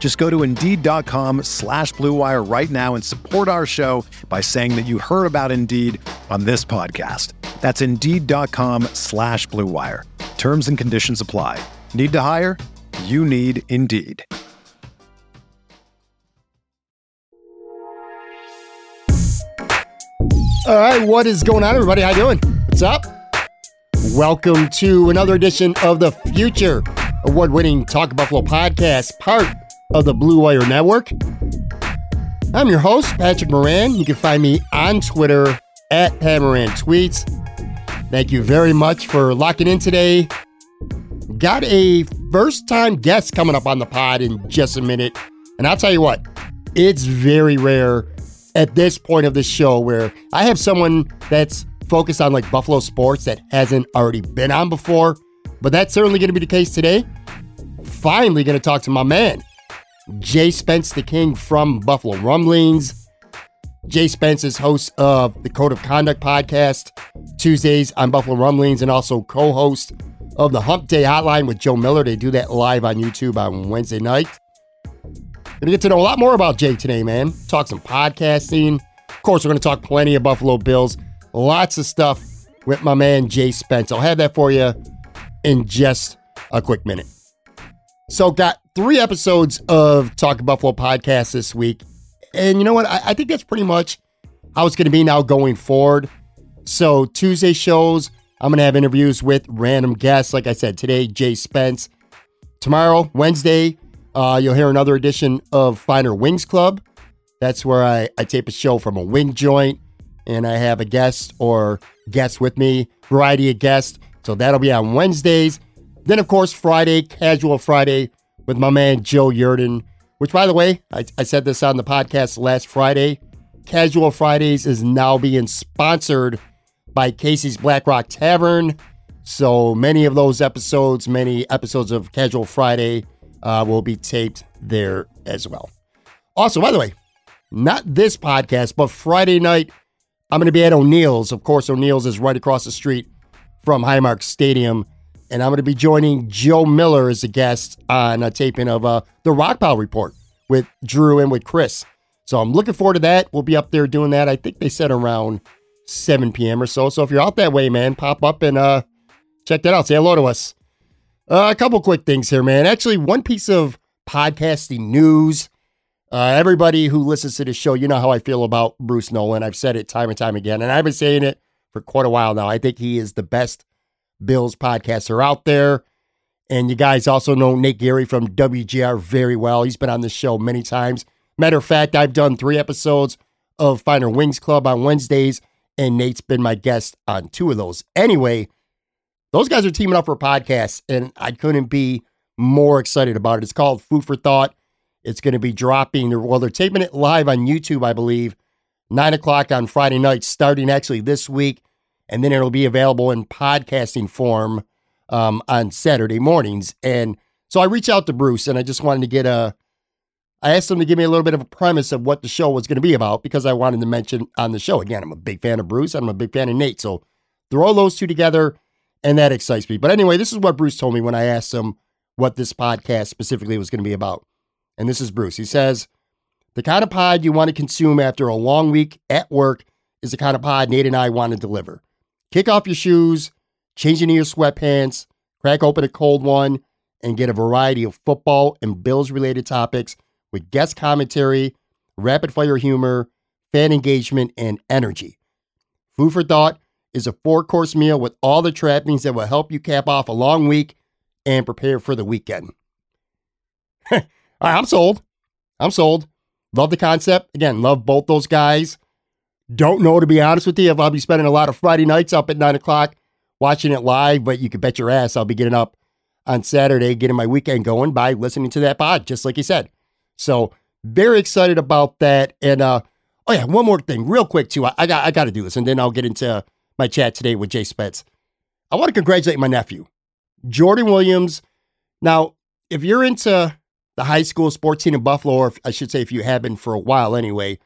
Just go to Indeed.com slash BlueWire right now and support our show by saying that you heard about Indeed on this podcast. That's Indeed.com slash BlueWire. Terms and conditions apply. Need to hire? You need Indeed. All right, what is going on, everybody? How you doing? What's up? Welcome to another edition of the Future Award-winning Talk Buffalo podcast, part of the Blue Wire Network. I'm your host, Patrick Moran. You can find me on Twitter at Moran Tweets. Thank you very much for locking in today. Got a first time guest coming up on the pod in just a minute. And I'll tell you what, it's very rare at this point of the show where I have someone that's focused on like Buffalo sports that hasn't already been on before. But that's certainly going to be the case today. Finally, going to talk to my man, Jay Spence, the King from Buffalo Rumblings. Jay Spence is host of the Code of Conduct podcast Tuesdays on Buffalo Rumblings and also co host of the Hump Day Hotline with Joe Miller. They do that live on YouTube on Wednesday night. Gonna get to know a lot more about Jay today, man. Talk some podcasting. Of course, we're gonna talk plenty of Buffalo Bills. Lots of stuff with my man Jay Spence. I'll have that for you in just a quick minute. So, got three episodes of Talk Buffalo podcast this week. And you know what? I, I think that's pretty much how it's going to be now going forward. So, Tuesday shows, I'm going to have interviews with random guests. Like I said, today, Jay Spence. Tomorrow, Wednesday, uh, you'll hear another edition of Finer Wings Club. That's where I, I tape a show from a wing joint and I have a guest or guests with me, variety of guests. So that'll be on Wednesdays. Then, of course, Friday, Casual Friday with my man Joe Yerdon, which, by the way, I, I said this on the podcast last Friday. Casual Fridays is now being sponsored by Casey's Black Rock Tavern. So many of those episodes, many episodes of Casual Friday uh, will be taped there as well. Also, by the way, not this podcast, but Friday night, I'm going to be at O'Neill's. Of course, O'Neill's is right across the street from Highmark Stadium and I'm going to be joining Joe Miller as a guest on a taping of uh, the Rockpile Report with Drew and with Chris. So I'm looking forward to that. We'll be up there doing that. I think they said around 7 p.m. or so. So if you're out that way, man, pop up and uh, check that out. Say hello to us. Uh, a couple quick things here, man. Actually, one piece of podcasting news. Uh, everybody who listens to this show, you know how I feel about Bruce Nolan. I've said it time and time again, and I've been saying it for quite a while now. I think he is the best Bills podcasts are out there. And you guys also know Nate Geary from WGR very well. He's been on the show many times. Matter of fact, I've done three episodes of Finer Wings Club on Wednesdays, and Nate's been my guest on two of those. Anyway, those guys are teaming up for a podcast, and I couldn't be more excited about it. It's called Food for Thought. It's going to be dropping, well, they're taping it live on YouTube, I believe, nine o'clock on Friday night, starting actually this week and then it'll be available in podcasting form um, on Saturday mornings. And so I reached out to Bruce and I just wanted to get a. I asked him to give me a little bit of a premise of what the show was going to be about because I wanted to mention on the show. Again, I'm a big fan of Bruce. I'm a big fan of Nate. So throw those two together, and that excites me. But anyway, this is what Bruce told me when I asked him what this podcast specifically was going to be about. And this is Bruce. He says, The kind of pod you want to consume after a long week at work is the kind of pod Nate and I want to deliver. Kick off your shoes, change into your sweatpants, crack open a cold one, and get a variety of football and Bills related topics with guest commentary, rapid fire humor, fan engagement, and energy. Food for Thought is a four course meal with all the trappings that will help you cap off a long week and prepare for the weekend. all right, I'm sold. I'm sold. Love the concept. Again, love both those guys. Don't know, to be honest with you, if I'll be spending a lot of Friday nights up at nine o'clock watching it live, but you can bet your ass I'll be getting up on Saturday, getting my weekend going by listening to that pod, just like you said. So very excited about that. And uh, oh yeah, one more thing, real quick too. I, I got I got to do this, and then I'll get into my chat today with Jay Spence. I want to congratulate my nephew, Jordan Williams. Now, if you're into the high school sports team in Buffalo, or if, I should say, if you have been for a while anyway,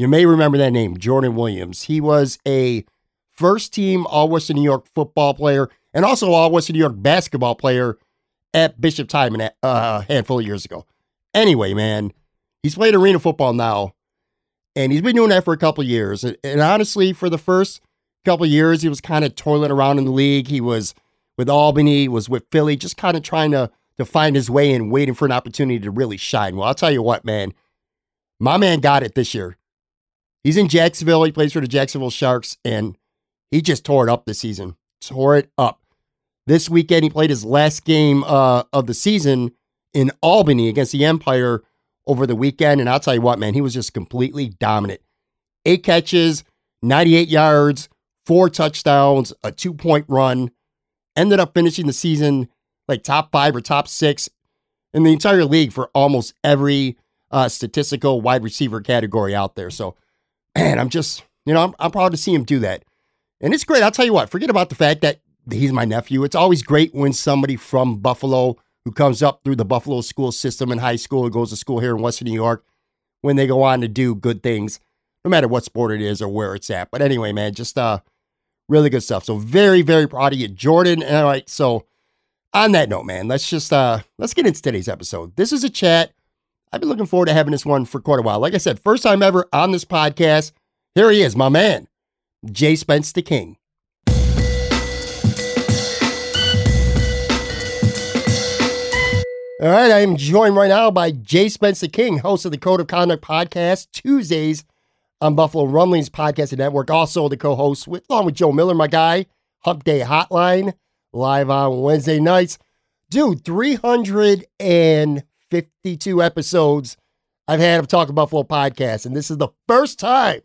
you may remember that name, Jordan Williams. He was a first team All Western New York football player and also All Western New York basketball player at Bishop Timon uh, a handful of years ago. Anyway, man, he's played arena football now, and he's been doing that for a couple years. And, and honestly, for the first couple years, he was kind of toiling around in the league. He was with Albany, was with Philly, just kind of trying to to find his way and waiting for an opportunity to really shine. Well, I'll tell you what, man, my man got it this year. He's in Jacksonville. He plays for the Jacksonville Sharks, and he just tore it up this season. Tore it up. This weekend, he played his last game uh, of the season in Albany against the Empire over the weekend. And I'll tell you what, man, he was just completely dominant. Eight catches, 98 yards, four touchdowns, a two point run. Ended up finishing the season like top five or top six in the entire league for almost every uh, statistical wide receiver category out there. So, man, I'm just, you know, I'm, I'm proud to see him do that. And it's great. I'll tell you what, forget about the fact that he's my nephew. It's always great when somebody from Buffalo who comes up through the Buffalo school system in high school and goes to school here in Western New York when they go on to do good things, no matter what sport it is or where it's at. But anyway, man, just uh really good stuff. So very, very proud of you, Jordan. All right, so on that note, man, let's just uh let's get into today's episode. This is a chat. I've been looking forward to having this one for quite a while. Like I said, first time ever on this podcast. Here he is, my man, Jay Spence the King. All right, I am joined right now by Jay Spence the King, host of the Code of Conduct podcast, Tuesdays on Buffalo Rumblings Podcast Network. Also the co-host with along with Joe Miller, my guy, Hump Day Hotline live on Wednesday nights. Dude, 352 episodes I've had of Talking Buffalo podcast, and this is the first time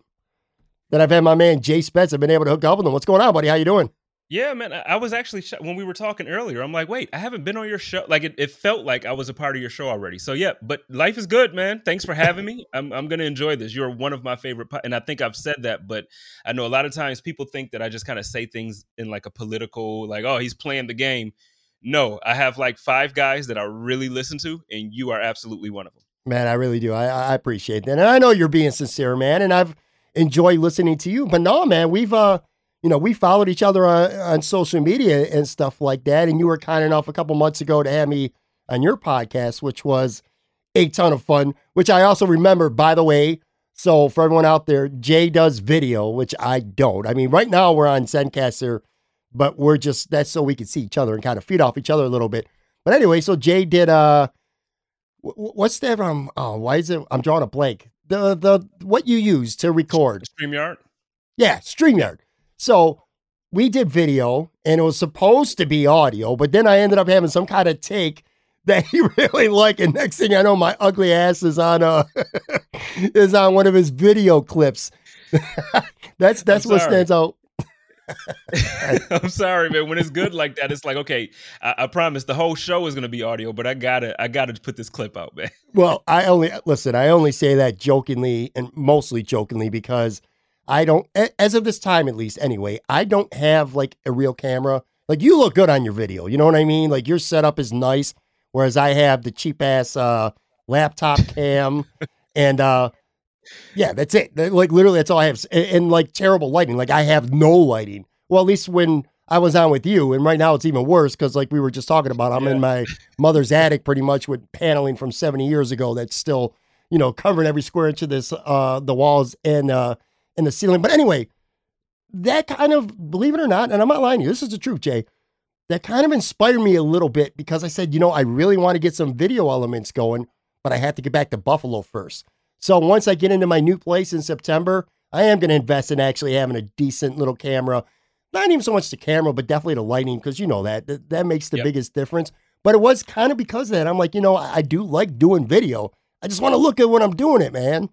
that I've had my man Jay Spencer been able to hook up with him. What's going on, buddy? How you doing? Yeah, man. I was actually sh- when we were talking earlier. I'm like, wait, I haven't been on your show. Like, it, it, felt like I was a part of your show already. So yeah, but life is good, man. Thanks for having me. I'm I'm gonna enjoy this. You're one of my favorite, po- and I think I've said that. But I know a lot of times people think that I just kind of say things in like a political, like, oh, he's playing the game. No, I have like five guys that I really listen to, and you are absolutely one of them. Man, I really do. I, I appreciate that, and I know you're being sincere, man. And I've enjoyed listening to you. But no, man, we've uh you know, we followed each other on, on social media and stuff like that. And you were kind enough a couple months ago to have me on your podcast, which was a ton of fun, which I also remember, by the way. So for everyone out there, Jay does video, which I don't. I mean, right now we're on Zencastr, but we're just, that's so we can see each other and kind of feed off each other a little bit. But anyway, so Jay did, uh, what's that? Um, oh, why is it? I'm drawing a blank. The, the, what you use to record. StreamYard? Yeah, StreamYard. So we did video and it was supposed to be audio, but then I ended up having some kind of take that he really liked. And next thing I know, my ugly ass is on uh is on one of his video clips. that's that's what stands out. I'm sorry, man. When it's good like that, it's like, okay, I, I promise the whole show is gonna be audio, but I gotta I gotta put this clip out, man. Well, I only listen, I only say that jokingly and mostly jokingly because I don't, as of this time at least, anyway, I don't have like a real camera. Like you look good on your video, you know what I mean? Like your setup is nice, whereas I have the cheap ass uh, laptop cam, and uh, yeah, that's it. Like literally, that's all I have, and, and like terrible lighting. Like I have no lighting. Well, at least when I was on with you, and right now it's even worse because like we were just talking about, I'm yeah. in my mother's attic pretty much with paneling from 70 years ago that's still, you know, covering every square inch of this uh the walls and uh in the ceiling. But anyway, that kind of, believe it or not, and I'm not lying to you, this is the truth, Jay. That kind of inspired me a little bit because I said, you know, I really want to get some video elements going, but I have to get back to Buffalo first. So once I get into my new place in September, I am going to invest in actually having a decent little camera. not even so much the camera, but definitely the lighting, because you know that, that that makes the Yep. biggest difference. But it was kind of because of that. I'm like, you know, I, I do like doing video. I just want to look at when I'm doing it, man.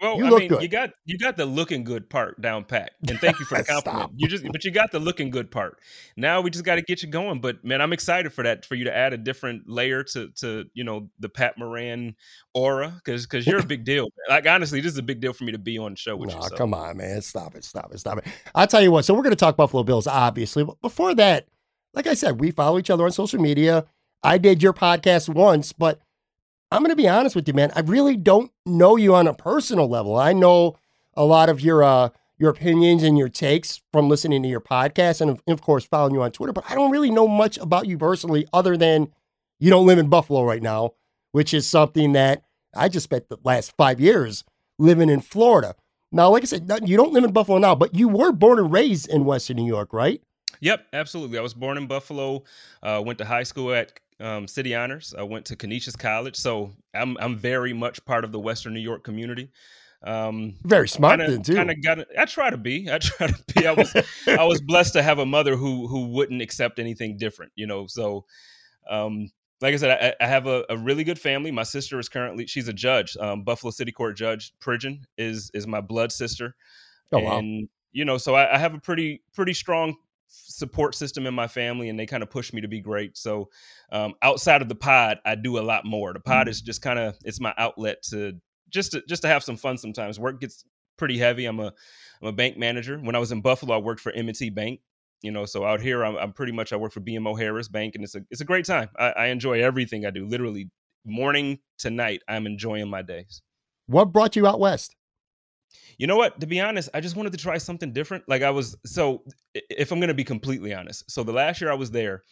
Well, You I mean, good. you got you got the looking good part down pat, and thank you for the compliment. You just, but you got the looking good part. Now we just got to get you going. But man, I'm excited for that for you to add a different layer to to you know the Pat Moran aura because because you're a big deal. Like honestly, this is a big deal for me to be on the show with No, you. So. come on, man. Stop it. Stop it. Stop it. I'll tell you what. So we're going to talk Buffalo Bills, obviously. But before that, like I said, we follow each other on social media. I did your podcast once, but I'm going to be honest with you, man. I really don't know you on a personal level. I know a lot of your uh your opinions and your takes from listening to your podcast and of, course following you on Twitter, but I don't really know much about you personally other than you don't live in Buffalo right now, which is something that I just spent the last 5 years living in Florida. Now, like I said, you don't live in Buffalo now, but you were born and raised in Western New York, right? Yep, absolutely. I was born in Buffalo. Uh, went to high school at um, City Honors. I went to Canisius College, so I'm I'm very much part of the Western New York community. Um, Very smart kind then, too. kind of got it. I try to be. I try to be. I was I was blessed to have a mother who who wouldn't accept anything different. You know, so um, like I said, I, I have a, a really good family. My sister is currently she's a judge, um, Buffalo City Court Judge Pridgeon is is my blood sister, Oh, wow. and you know, so I, I have a pretty pretty strong support system in my family, and they kind of push me to be great. So um, outside of the pod, I do a lot more. The pod is just kind of it's my outlet to just to just to have some fun. Sometimes work gets pretty heavy. I'm a I'm a bank manager. When I was in Buffalo, I worked for M&T Bank. You know, so out here, I'm, I'm pretty much I work for BMO Harris Bank, and it's a it's a great time. I, I enjoy everything I do. Literally, morning to night, I'm enjoying my days. What brought you out west? You know what? To be honest, I just wanted to try something different. Like I was so if I'm going to be completely honest. So the last year I was there,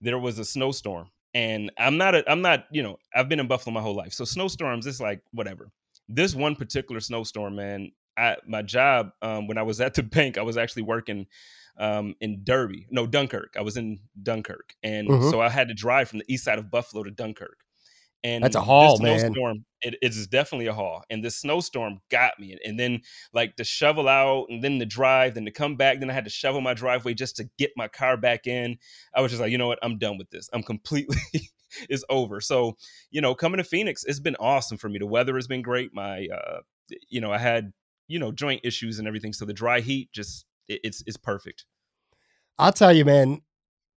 there was a snowstorm and I'm not a I'm not, you know, I've been in Buffalo my whole life. So snowstorms it's like whatever. This one particular snowstorm, man, I my job um when I was at the bank, I was actually working um in Derby. No, Dunkirk. I was in Dunkirk. And Mhm. so I had to drive from the east side of Buffalo to Dunkirk. And That's a haul, man. it, it is definitely a haul. And this snowstorm got me. And then like to shovel out and then to drive, then to come back. Then I had to shovel my driveway just to get my car back in. I was just like, you know what? I'm done with this. I'm completely it's over. So, you know, coming to Phoenix, it's been awesome for me. The weather has been great. My uh you know, I had, you know, joint issues and everything. So the dry heat just it, it's it's perfect. I'll tell you, man,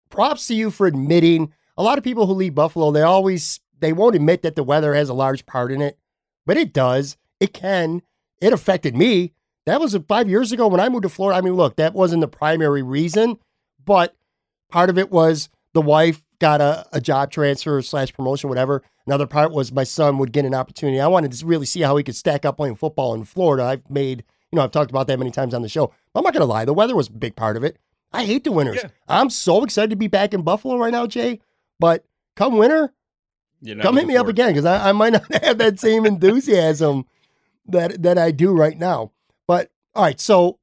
props to you for admitting a lot of people who leave Buffalo, they always they won't admit that the weather has a large part in it, but it does. It can. It affected me. That was five years ago when I moved to Florida. I mean, look, that wasn't the primary reason, but part of it was the wife got a, a job transfer slash promotion, whatever. Another part was my son would get an opportunity. I wanted to really see how he could stack up playing football in Florida. I've made, you know, I've talked about that many times on the show. I'm not going to lie, the weather was a big part of it. I hate the winters. Yeah. I'm so excited to be back in Buffalo right now, Jay. But come winter, You're not come hit me up again because I, I might not have that same enthusiasm that that I do right now. But all right, so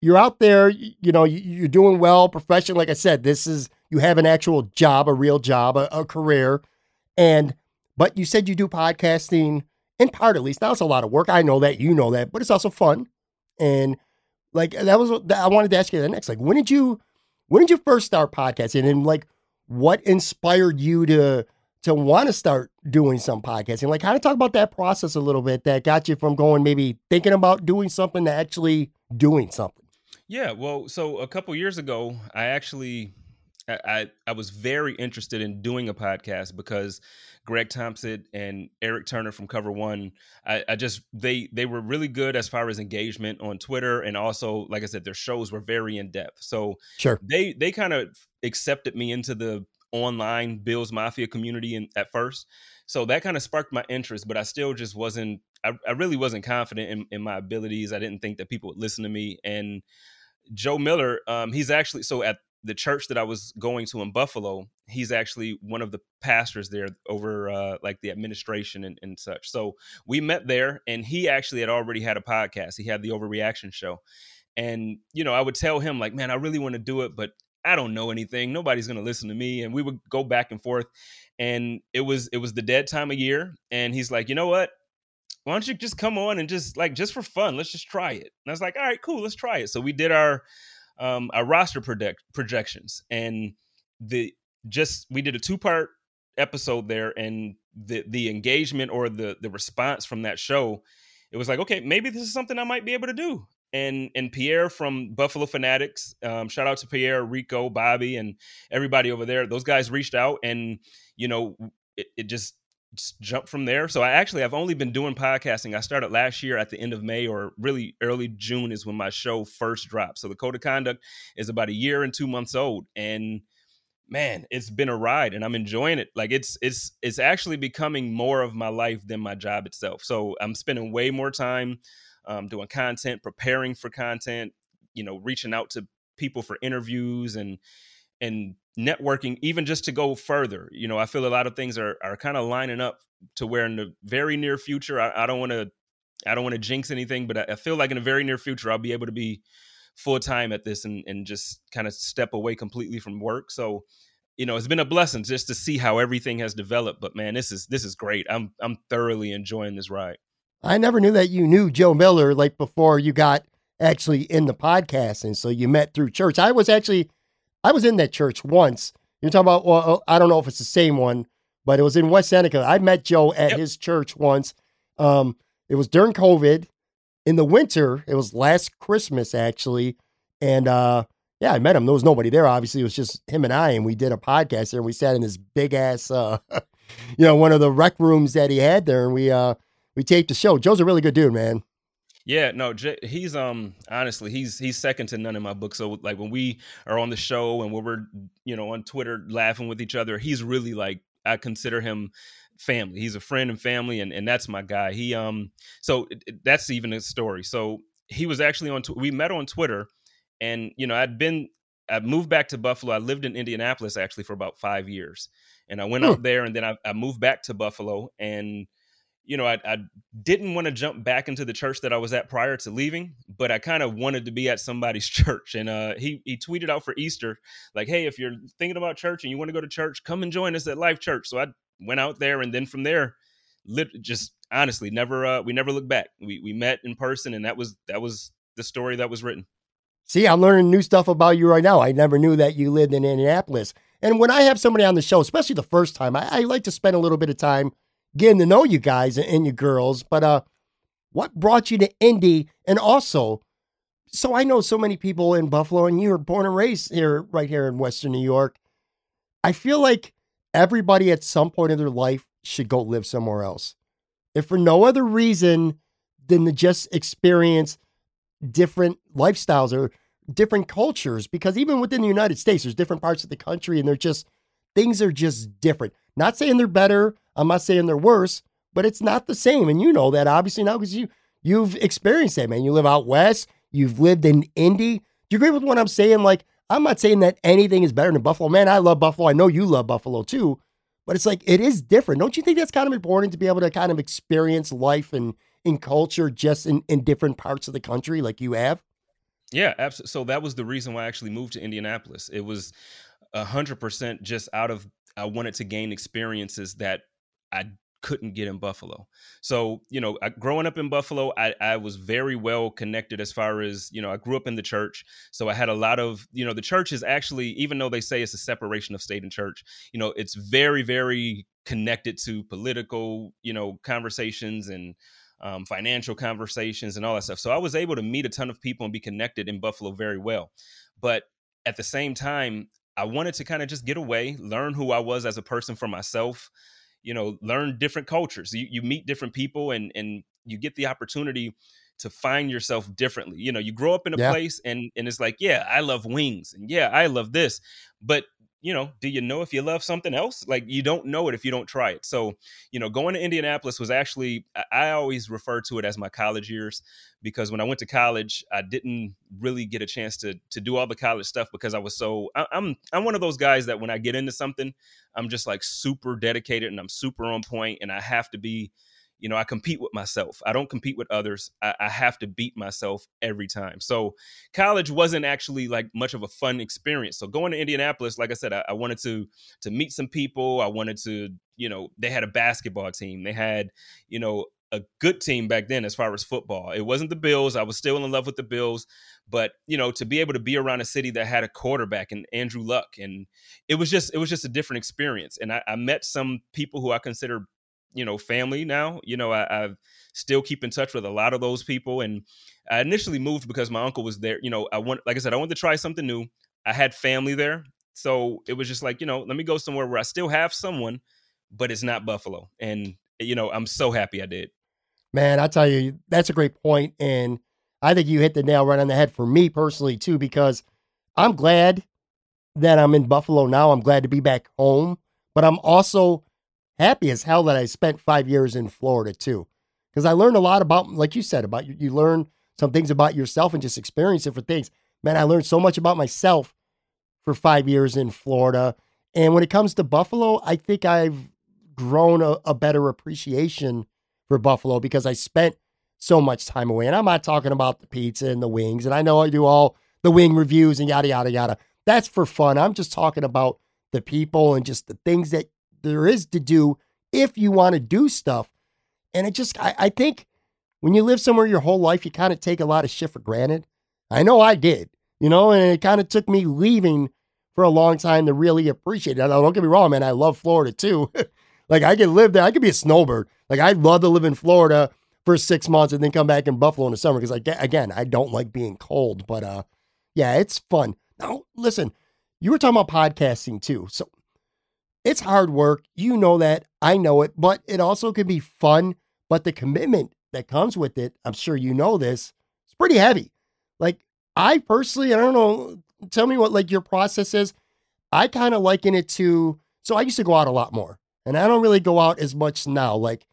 you're out there, you, you know, you, you're doing well, profession. Like I said, this is you have an actual job, a real job, a, a career, and but you said you do podcasting in part at least. Now it's a lot of work. I know that, you know that, but it's also fun. And like that was what- I wanted to ask you the next. Like, when did you when did you first start podcasting, and like what inspired you to to want to start doing some podcasting? Like, kind of talk about that process a little bit that got you from going maybe thinking about doing something to actually doing something. Yeah, well, so a couple years ago, I actually I, I I was very interested in doing a podcast because Greg Thompson and Eric Turner from Cover One, I, I just they they were really good as far as engagement on Twitter, and also, like I said, their shows were very in depth. So Sure. they they kind of accepted me into the online Bills Mafia community in, at first. So that kind of sparked my interest, but I still just wasn't. I, I really wasn't confident in, in my abilities. I didn't think that people would listen to me. And Joe Miller, um, he's actually so at the church that I was going to in Buffalo. He's actually one of the pastors there over uh, like the administration and, and such. So we met there, and he actually had already had a podcast. He had the Overreaction Show, and you know I would tell him like, man, I really want to do it, but I don't know anything. Nobody's going to listen to me. And we would go back and forth. And it was it was the dead time of year. And he's like, you know what? Why don't you just come on and just like just for fun, let's just try it. And I was like, all right, cool, let's try it. So we did our um, our roster project projections, and the just we did a two part episode there, and the the engagement or the the response from that show, it was like, okay, maybe this is something I might be able to do. And and Pierre from Buffalo Fanatics, um, shout out to Pierre, Rico, Bobby, and everybody over there. Those guys reached out, and you know, it, it just just jump from there. So I actually I've only been doing podcasting. I started last year at the end of May or really early June is when my show first dropped. So the Code of Conduct is about a year and two months old. And man, it's been a ride and I'm enjoying it. Like it's it's it's actually becoming more of my life than my job itself. So I'm spending way more time um, doing content, preparing for content, you know, reaching out to people for interviews and and networking even just to go further. You know i feel a lot of things are are kind of lining up to where in the very near future i, I don't want to i don't want to jinx anything but I, I, feel like in the very near future i'll be able to be full time at this and and just kind of step away completely from work. So you know it's been a blessing just to see how everything has developed but man this is this is great. I'm i'm thoroughly enjoying this ride i never knew that you knew joe miller like before you got actually in the podcast and so you met through church i was actually I was in that church once. You're talking about, well, oh, I don't know if it's the same one, but it was in West Seneca. I met Joe at yep. his church once. Um, it was during COVID in the winter. It was last Christmas, actually. And uh, yeah, I met him. There was nobody there, obviously. It was just him and I, and we did a podcast there. And we sat in this big ass, uh, you know, one of the rec rooms that he had there, and we uh, we taped the show. Joe's a really good dude, man. Yeah, no, J- he's um honestly he's he's second to none in my book. So like when we are on the show and when we're you know on Twitter laughing with each other, he's really like I consider him family. He's a friend and family, and and that's my guy. He um so that's even a story. So he was actually on. We met on Twitter, and you know I'd been I moved back to Buffalo. I lived in Indianapolis actually for about five years, and I went out there, and then I, I moved back to Buffalo and you know, I, I didn't want to jump back into the church that I was at prior to leaving, but I kind of wanted to be at somebody's church. And uh, he he tweeted out for Easter, like, "Hey, if you're thinking about church and you want to go to church, come and join us at Life Church." So I went out there, and then from there, lit, just honestly, never uh, we never looked back. We we met in person, and that was that was the story that was written. See, I'm learning new stuff about you right now. I never knew that you lived in Indianapolis. And when I have somebody on the show, especially the first time, I, I like to spend a little bit of time getting to know you guys and your girls. But uh, what brought you to Indy? And also, so I know so many people in Buffalo, and you were born and raised here, right here in Western New York. I feel like everybody at some point in their life should go live somewhere else. If for no other reason than to just experience different lifestyles or different cultures, because even within the United States, there's different parts of the country and they're just, things are just different. Not saying they're better I'm not saying they're worse, but it's not the same. And you know that obviously now because you you've experienced that, man. You live out west, you've lived in Indy. Do you agree with what I'm saying? Like, I'm not saying that anything is better than Buffalo. Man, I love Buffalo. I know you love Buffalo too. But it's like it is different. Don't you think that's kind of important to be able to kind of experience life and in culture just in, in different parts of the country like you have? Yeah, absolutely. So that was the reason why I actually moved to Indianapolis. It was a hundred percent just out of I wanted to gain experiences that I couldn't get in Buffalo. So, you know, I, growing up in Buffalo, I, I was very well connected as far as, you know, I grew up in the church. So I had a lot of, you know, the church is actually, even though they say it's a separation of state and church, you know, it's very, very connected to political, you know, conversations and um, financial conversations and all that stuff. So I was able to meet a ton of people and be connected in Buffalo very well. But at the same time, I wanted to kind of just get away, learn who I was as a person for myself, you know learn different cultures. You, you meet different people and and you get the opportunity to find yourself differently. You know you grow up in a yeah. place and and it's like yeah i love wings and yeah i love this. But you know, do you know if you love something else? Like you don't know it if you don't try it. So, you know, going to Indianapolis was actually I always refer to it as my college years because when I went to college, I didn't really get a chance to to do all the college stuff because I was so I, I'm I'm one of those guys that when I get into something, I'm just like super dedicated and I'm super on point and I have to be you know, I compete with myself. I don't compete with others. I, I, have to beat myself every time. So college wasn't actually like much of a fun experience. So going to Indianapolis, like I said, I, I wanted to to meet some people. I wanted to, you know, they had a basketball team. They had, you know, a good team back then as far as football. It wasn't the Bills. I was still in love with the Bills, but you know, to be able to be around a city that had a quarterback and Andrew Luck, and it was just it was just a different experience. And I, I met some people who I consider you know family now. You know, I, I still keep in touch with a lot of those people, and I initially moved because my uncle was there. You know, I want like I said, I wanted to try something new. I had family there, so it was just like you know, let me go somewhere where I still have someone, but it's not Buffalo, and you know, I'm so happy I did. Man, I tell you, that's a great point, and I think you hit the nail right on the head for me personally too, because I'm glad that I'm in Buffalo now. I'm glad to be back home, but I'm also happy as hell that I spent five years in Florida too, because I learned a lot about, like you said, about you. You learn some things about yourself and just experience different things. Man, I learned so much about myself for five years in Florida. And when it comes to Buffalo, I think I've grown a, a better appreciation for Buffalo because I spent so much time away. And I'm not talking about the pizza and the wings. And I know I do all the wing reviews and yada, yada, yada. That's for fun. I'm just talking about the people and just the things that there is to do if you want to do stuff. And it just, I, I think when you live somewhere your whole life, you kind of take a lot of shit for granted. I know I did, you know, and it kind of took me leaving for a long time to really appreciate it. Now, don't get me wrong, man. I love Florida too. Like I could live there. I could be a snowbird. Like I'd love to live in Florida for six months and then come back in Buffalo in the summer because like again, I don't like being cold. But uh, yeah, it's fun. Now listen, you were talking about podcasting too, so it's hard work. You know that. I know it, but it also can be fun. But the commitment that comes with it, I'm sure you know this, it's pretty heavy. Like I personally, I don't know. Tell me what like your process is. I kind of liken it to. So I used to go out a lot more. And I don't really go out as much now. Like,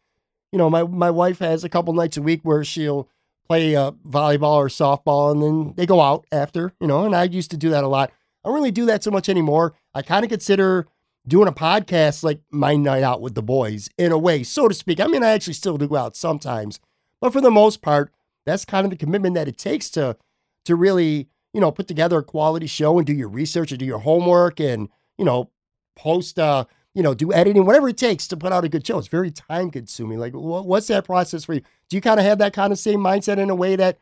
you know, my, my wife has a couple nights a week where she'll play uh, volleyball or softball and then they go out after, you know, and I used to do that a lot. I don't really do that so much anymore. I kind of consider doing a podcast like my night out with the boys in a way, so to speak. I mean, I actually still do go out sometimes, but for the most part, that's kind of the commitment that it takes to to really, you know, put together a quality show and do your research and do your homework and, you know, post uh you know, do editing, whatever it takes to put out a good show. It's very time consuming. Like, what's that process for you? Do you kind of have that kind of same mindset in a way that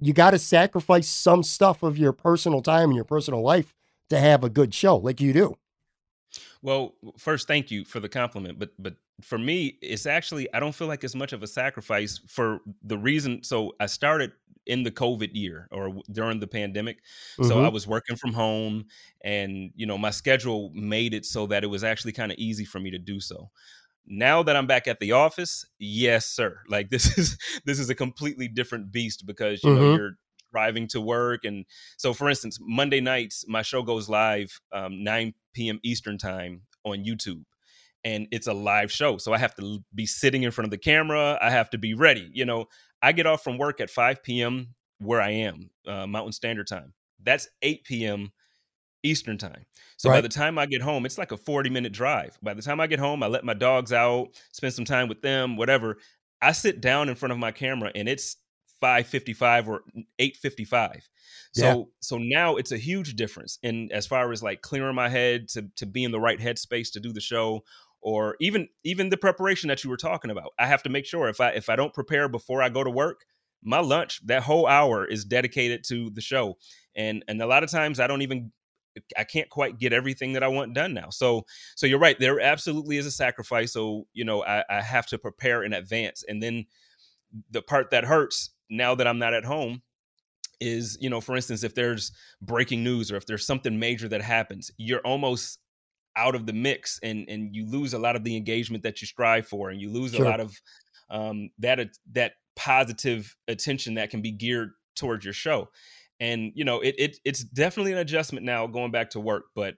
you got to sacrifice some stuff of your personal time and your personal life to have a good show like you do? Well, first, thank you for the compliment, but but for me, it's actually I don't feel like it's much of a sacrifice for the reason. So I started in the COVID year or during the pandemic. Mm-hmm. So I mm-hmm. was working from home and, you know, my schedule made it so that it was actually kind of easy for me to do so. Now that I'm back at the office, yes, sir. Like this is this is a completely different beast because you mm-hmm. know you're driving to work and so for instance monday nights my show goes live um, 9 p.m eastern time on youtube and it's a live show so i have to be sitting in front of the camera i have to be ready you know I get off from work at 5 p.m. where I am, uh, Mountain Standard Time. That's 8 p.m. Eastern Time. So right. by the time I get home, it's like a 40 minute drive. By the time I get home, I let my dogs out, spend some time with them, whatever. I sit down in front of my camera and it's 555 or 855. So yeah. so now it's a huge difference in as far as like clearing my head to to be in the right headspace to do the show or even even the preparation that you were talking about. I have to make sure if I if I don't prepare before I go to work, my lunch that whole hour is dedicated to the show. And and a lot of times I don't even I can't quite get everything that I want done now. So so you're right. There absolutely is a sacrifice. So you know I, I have to prepare in advance, and then the part that hurts now that I'm not at home is you know for instance if there's breaking news or if there's something major that happens you're almost out of the mix and and you lose a lot of the engagement that you strive for and you lose sure. a lot of um, that that positive attention that can be geared towards your show and you know it, it it's definitely an adjustment now going back to work but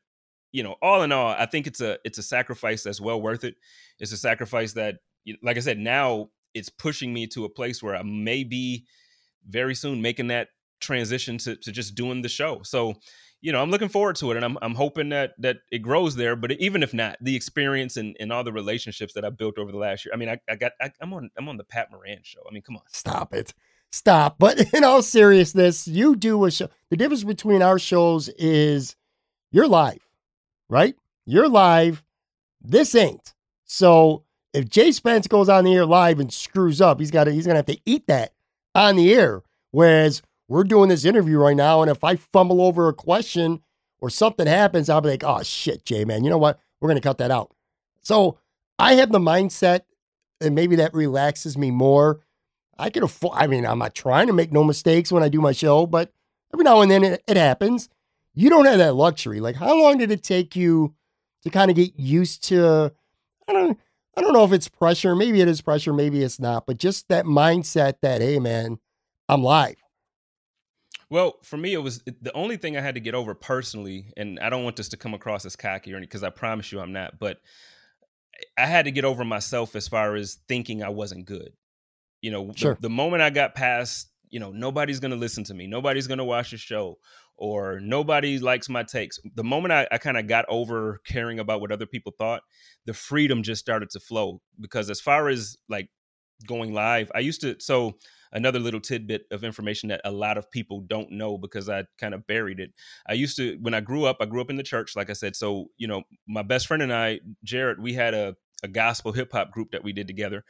you know all in all i think it's a it's a sacrifice that's well worth it it's a sacrifice that like i said now it's pushing me to a place where i may be very soon making that transition to, to just doing the show so you know, I'm looking forward to it, and I'm I'm hoping that that it grows there. But even if not, the experience and, and all the relationships that I've built over the last year. I mean, I, I got I, am on I'm on the Pat Moran show. I mean, come on, stop it, stop. But in all seriousness, you do a show. The difference between our shows is you're live, right? You're live. This ain't. So if Jay Spence goes on the air live and screws up, he's got to, he's gonna have to eat that on the air. Whereas we're doing this interview right now, and if I fumble over a question or something happens, I'll be like, oh shit, Jay, man, you know what? We're gonna cut that out. So I have the mindset, and maybe that relaxes me more. I can afford. I mean, I'm not trying to make no mistakes when I do my show, but every now and then it, it happens. You don't have that luxury. Like, how long did it take you to kind of get used to? I don't. I don't know if it's pressure. Maybe it is pressure. Maybe it's not. But just that mindset that, hey, man, I'm live. Well, for me, it was the only thing I had to get over personally, and I don't want this to come across as cocky or anything, because I promise you I'm not. But I had to get over myself as far as thinking I wasn't good. You know, sure. the, the moment I got past, you know, nobody's going to listen to me, nobody's going to watch the show, or nobody likes my takes. The moment I, I kind of got over caring about what other people thought, the freedom just started to flow. Because as far as like going live, I used to, so another little tidbit of information that a lot of people don't know because I kind of buried it. I used to, when I grew up, I grew up in the church, like I said. So, you know, my best friend and I, Jared, we had a, a gospel hip hop group that we did together,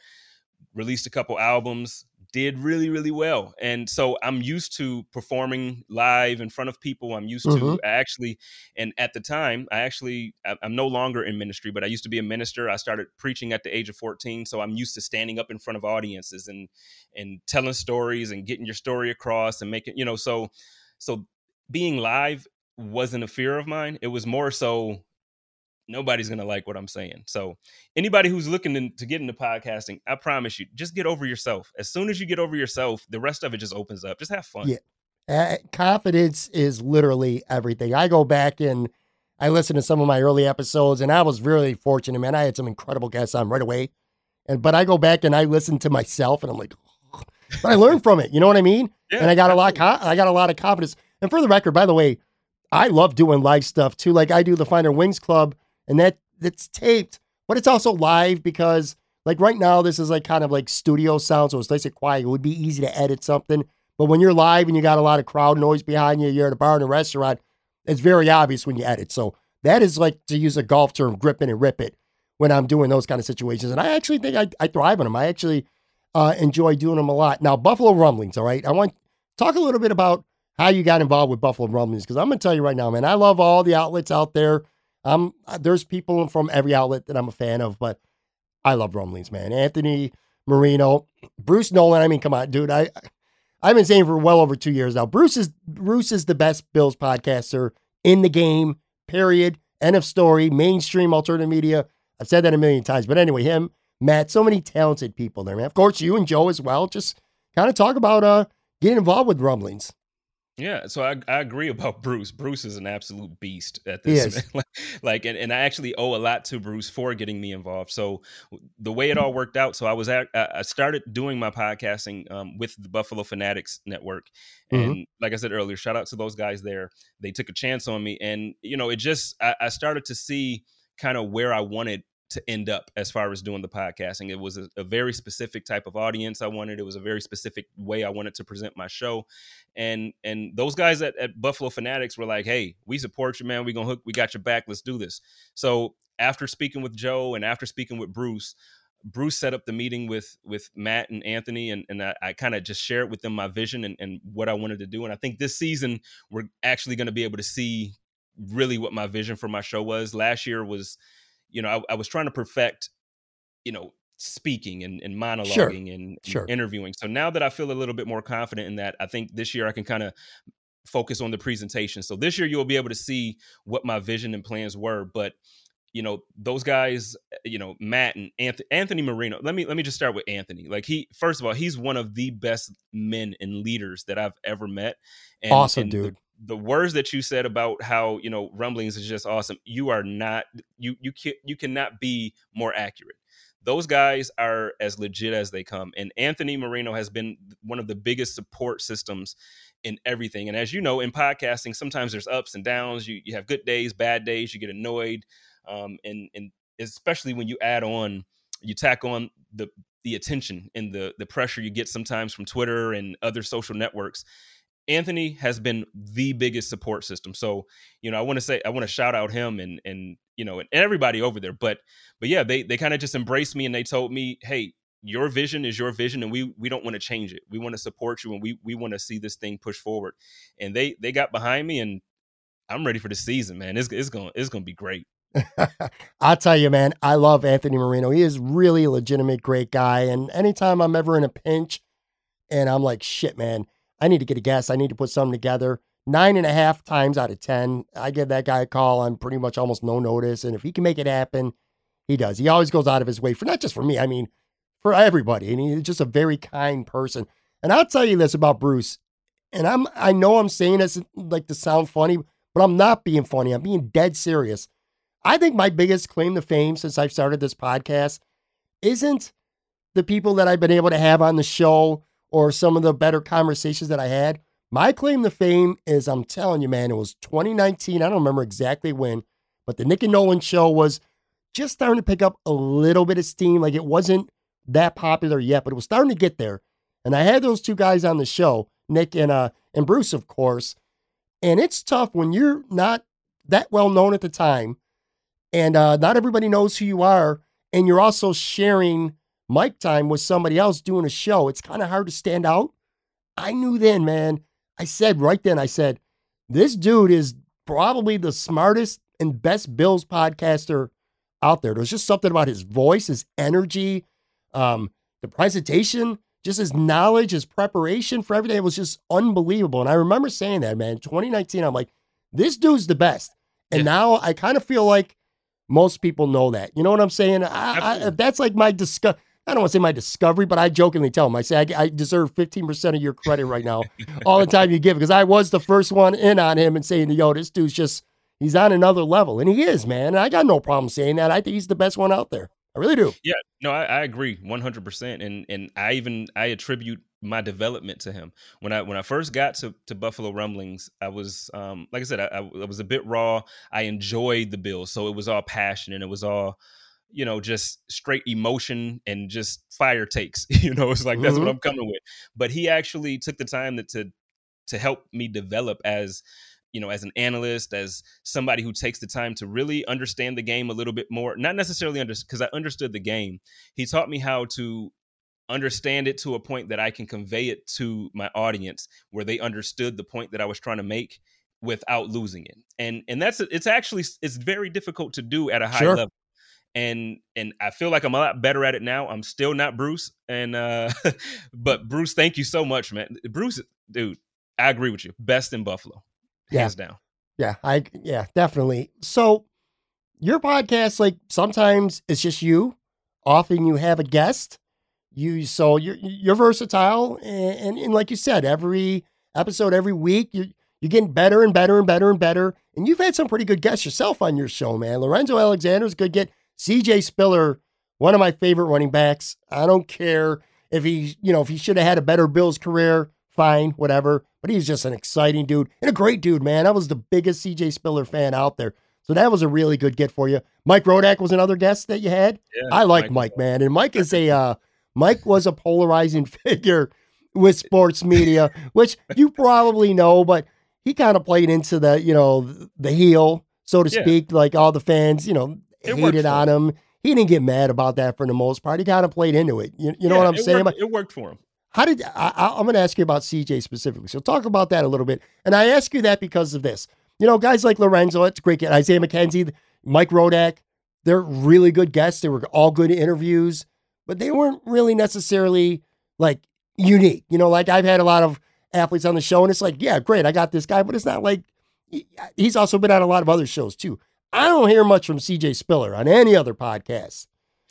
released a couple albums, did really really well. And so i'm used to performing live in front of people. I'm used mm-hmm. to actually and at the time i actually i'm no longer in ministry but i used to be a minister. I started preaching at the age of 14 so i'm used to standing up in front of audiences and and telling stories and getting your story across and making you know so so being live wasn't a fear of mine. It was more so nobody's gonna like what I'm saying. So anybody who's looking in, to get into podcasting, I promise you, just get over yourself. As soon as you get over yourself, the rest of it just opens up. Just have fun. Yeah, uh, confidence is literally everything. I go back and I listen to some of my early episodes, and I was really fortunate, man. I had some incredible guests on right away, and but I go back and I listen to myself, and I'm like, but I learned from it. You know what I mean? Yeah, and I got absolutely. a lot. I got a lot of confidence. And for the record, by the way, I love doing live stuff too. Like I do the Finer Wings Club and that it's taped, but it's also live because like right now this is like kind of like studio sound, so it's nice and quiet. It would be easy to edit something, but when you're live and you got a lot of crowd noise behind you, you're at a bar in a restaurant, it's very obvious when you edit. So that is like to use a golf term, grip it and rip it when I'm doing those kind of situations. And I actually think I, I thrive on them. I actually uh, enjoy doing them a lot. Now, Buffalo Rumblings, all right. I want talk a little bit about how you got involved with Buffalo Rumblings because I'm going to tell you right now, man, I love all the outlets out there um, there's people from every outlet that I'm a fan of, but I love rumblings, man. Anthony Marino, Bruce Nolan. I mean, come on, dude. I I've been saying for well over two years now. Bruce is Bruce is the best Bills podcaster in the game. Period. End of story. Mainstream alternative media. I've said that a million times, but anyway, him, Matt, so many talented people there, man. Of course, you and Joe as well. Just kind of talk about uh getting involved with rumblings. Yeah, so I, I agree about Bruce. Bruce is an absolute beast at this. Yes. like, and, and I actually owe a lot to Bruce for getting me involved. So the way it all worked out, so I was at, I started doing my podcasting um, with the Buffalo Fanatics Network, mm-hmm. and mm-hmm. like I said earlier, shout out to those guys there. They took a chance on me, and you know, it just I, I started to see kind of where I wanted to end up as far as doing the podcasting. It was a, a, very specific type of audience I wanted. It was a very specific way I wanted to present my show. And and those guys at, at Buffalo Fanatics were like, hey, we support you, man. We gonna hook, we got your back. Let's do this. So after speaking with Joe and after speaking with Bruce, Bruce set up the meeting with with Matt and Anthony, and, and I, I kind of just shared with them my vision and, and what I wanted to do. And I think this season we're actually going to be able to see really what my vision for my show was. Last year was you know, I, I was trying to perfect, you know, speaking and, and monologuing sure. and, sure. interviewing. So now that I feel a little bit more confident in that, I think this year I can kind of focus on the presentation. So this year you'll be able to see what my vision and plans were, but you know those guys eh, you know matt and anthony, anthony marino let me let me just start with anthony like he first of all he's one of the best men and leaders that i've ever met and, awesome and dude the words that you said about how you know rumblings is just awesome you are not you you can you cannot be more accurate. Those guys are as legit as they come and anthony marino has been one of the biggest support systems in everything and as you know in podcasting sometimes there's ups and downs you, you have good days bad days you get annoyed um, and and especially when you add on you tack on the the attention and the the pressure you get sometimes from twitter and other social networks Anthony has been the biggest support system. So, you know, I want to say I want to shout out him and and you know and everybody over there. But but yeah, they they kind of just embraced me and they told me, hey, your vision is your vision, and we we don't want to change it. We want to support you, and we we want to see this thing push forward. And they they got behind me, and I'm ready for the season, man. It's it's going it's going to be great. I'll tell you, man, I love Anthony Marino. He is really a legitimate great guy. And anytime I'm ever in a pinch and I'm like, shit, man, I need to get a guess. I need to put something together. Nine and a half times out of 10, I give that guy a call on pretty much almost no notice. And if he can make it happen, he does. He always goes out of his way for not just for me, I mean, for everybody. And he's just a very kind person. And I'll tell you this about Bruce. And I'm I know I'm saying this like to sound funny, but I'm not being funny. I'm being dead serious. I think my biggest claim to fame since I've started this podcast isn't the people that I've been able to have on the show or some of the better conversations that I had. My claim to fame is I'm telling you, man, it was 2019. I don't remember exactly when, but the Nick and Nolan show was just starting to pick up a little bit of steam. Like it wasn't that popular yet, but it was starting to get there. And I had those two guys on the show, Nick and uh and Bruce, of course. And it's tough when you're not that well known at the time, and uh, not everybody knows who you are, and you're also sharing mic time with somebody else doing a show. It's kind of hard to stand out. I knew then, man. I said right then, I said, this dude is probably the smartest and best Bills podcaster out there. There's just something about his voice, his energy, um, the presentation, just his knowledge, his preparation for everything. It was just unbelievable. And I remember saying that, man. 2019, I'm like, this dude's the best. And yeah. now I kind of feel like most people know that. You know what I'm saying? I, I, that's like my discover. I don't want to say my discovery, but I jokingly tell them, I say, I, I deserve 15% of your credit right now, all the time you give, because I was the first one in on him and saying, yo, this dude's just, he's on another level. And he is, man. And I got no problem saying that. I think he's the best one out there. I really do. Yeah, no, I, I agree 100%. And, and I even, I attribute my development to him. When I when I first got to, to Buffalo Rumblings, I was um, like I said, I, I, was a bit raw. I enjoyed the Bills, so it was all passion and it was all you know just straight emotion and just fire takes. you know, it's like mm-hmm. that's what mm-hmm. I'm coming with. But he actually took the time to to, to help me develop as you know, as an analyst, as somebody who takes the time to really understand the game a little bit more, not necessarily under because I understood the game. He taught me how to understand it to a point that I can convey it to my audience where they understood the point that I was trying to make without losing it. And and that's it's actually it's very difficult to do at a high sure. level. And and I feel like I'm a lot better at it now. I'm still not Bruce and uh but Bruce, thank you so much, man. Bruce dude, I agree with you. Best in Buffalo. Hands yeah. down. Yeah, I yeah, definitely. So your podcast like sometimes it's just you, often you have a guest you so you're you're versatile and, and, and like you said every episode every week you you're getting better and better and better and better and you've had some pretty good guests yourself on your show man lorenzo alexander's a good get cj spiller one of my favorite running backs. I don't care if he you know if he should have had a better bills career fine whatever but he's just an exciting dude and a great dude man. I was the biggest cj spiller fan out there. So that was a really good get for you. Mike rodak was another guest that you had? Yeah, i like mike, mike man and mike is a uh, Mike was a polarizing figure with sports media, which you probably know, but he kind of played into the, you know, the heel, so to yeah. speak. Like all the fans, you know, it hated on him. He didn't get mad about that for the most part. He kind of played into it. You, you know yeah, what I'm it saying? Worked, it worked for him. How did I, am going to ask you about CJ specifically? So talk about that a little bit. And I ask you that because of this. You know, guys like Lorenzo, it's great. Isaiah McKenzie, Mike Rodak, they're really good guests. They were all good interviews but they weren't really necessarily like unique. You know, like I've had a lot of athletes on the show, and it's like, yeah, great, I got this guy, but it's not like he's also been on a lot of other shows too. I don't hear much from CJ Spiller on any other podcast.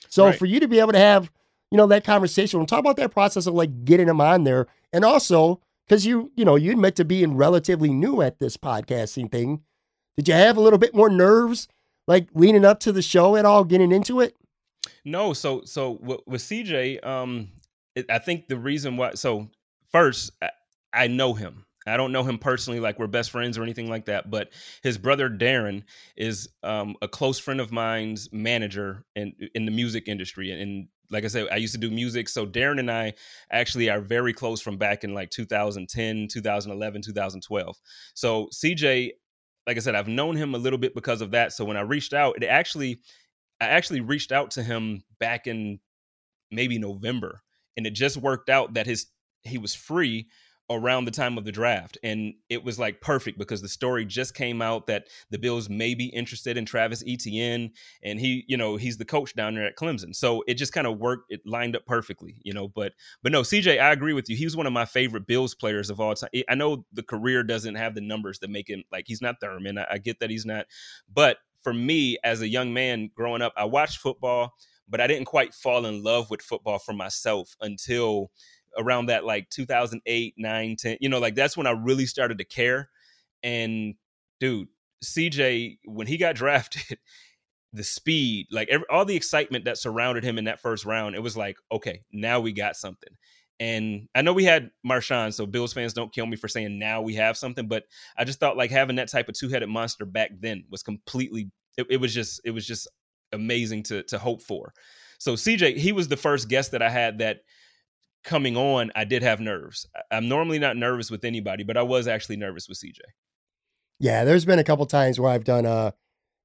So right. for you to be able to have, you know, that conversation, we'll talk about that process of like getting him on there. And also, because you, you know, you admit to being relatively new at this podcasting thing. Did you have a little bit more nerves, like leading up to the show at all, getting into it? No, so so with, with CJ, um, I think the reason why. So first, I, I know him. I don't know him personally, like we're best friends or anything like that. But his brother Darren is um, a close friend of mine's manager in in the music industry, and like I said, I used to do music. So Darren and I actually are very close from back in like 2010, 2011, 2012. So CJ, like I said, I've known him a little bit because of that. So when I reached out, it actually, I actually reached out to him back in maybe November, and it just worked out that his he was free around the time of the draft. And it was like perfect because the story just came out that the Bills may be interested in Travis Etienne. And he, you know, he's the coach down there at Clemson. So it just kind of worked, it lined up perfectly, you know. But but no, CJ, I agree with you. He was one of my favorite Bills players of all time. I know the career doesn't have the numbers that make him like he's not Thurman. I, I get that he's not, but for me as a young man growing up, I watched football, but I didn't quite fall in love with football for myself until around that like 2008, 9, 10. You know, like that's when I really started to care. And dude, CJ, when he got drafted, the speed, like every, all the excitement that surrounded him in that first round, it was like, okay, now we got something. And I know we had Marshawn, so Bills fans don't kill me for saying now we have something, but I just thought like having that type of two headed monster back then was completely. It, it was just it was just amazing to to hope for. So CJ, he was the first guest that I had that coming on, I did have nerves. I'm normally not nervous with anybody, but I was actually nervous with CJ. Yeah, there's been a couple times where I've done uh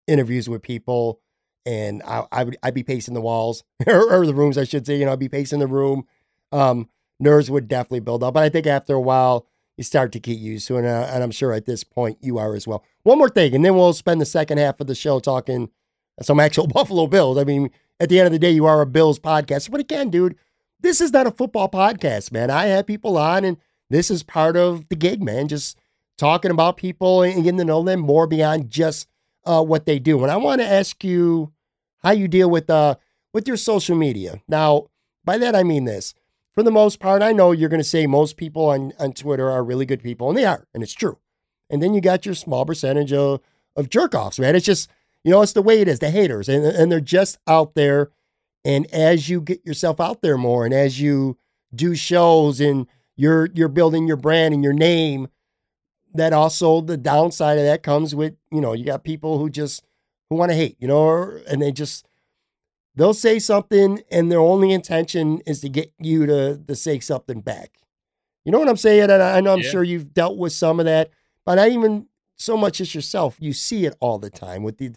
interviews with people and I, I would I'd be pacing the walls or, the rooms, I should say. You know, I'd be pacing the room. Um, nerves would definitely build up, but I think after a while you start to get used to it, and, uh, and I'm sure at this point you are as well. One more thing, and then we'll spend the second half of the show talking some actual Buffalo Bills. I mean, at the end of the day, you are a Bills podcast, but again, dude, this is not a football podcast, man. I have people on, and this is part of the gig, man. Just talking about people and getting to know them more beyond just uh, what they do. And I want to ask you how you deal with uh with your social media. Now, by that I mean this. For the most part, I know you're going to say most people on, on Twitter are really good people, and they are, and it's true. And then you got your small percentage of, of jerk offs, man. It's just, you know, it's the way it is, the haters, and, and they're just out there and as you get yourself out there more and as you do shows and you're you're building your brand and your name, that also the downside of that comes with, you know, you got people who just who want to hate, you know, and they just they'll say something and their only intention is to get you to to say something back. You know what I'm saying? And I know I'm yeah. sure you've dealt with some of that, but not even so much as yourself. You see it all the time with the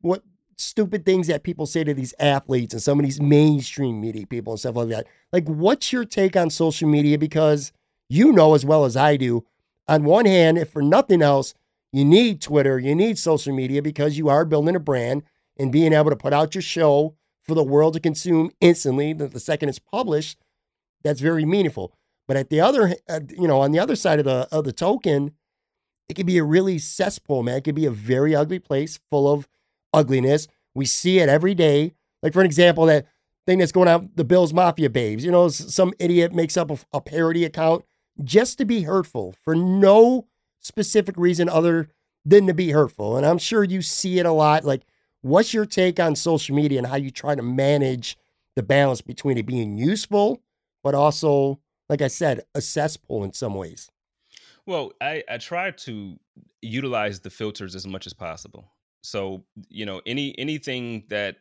what stupid things that people say to these athletes and some of these mainstream media people and stuff like that. Like, what's your take on social media? Because you know as well as I do, on one hand, if for nothing else, you need Twitter, you need social media because you are building a brand and being able to put out your show for the world to consume instantly the, the second it's published. That's very meaningful. But at the other, uh, you know, on the other side of the of the token, it could be a really cesspool, man. It could be a very ugly place full of ugliness. We see it every day. Like, for an example, that thing that's going on, the Bills Mafia Babes. You know, some idiot makes up a, a parody account just to be hurtful for no specific reason other than to be hurtful. And I'm sure you see it a lot. Like, what's your take on social media and how you try to manage the balance between it being useful, but also, like I said, a cesspool in some ways? Well, I, I try to utilize the filters as much as possible. So you know, any anything that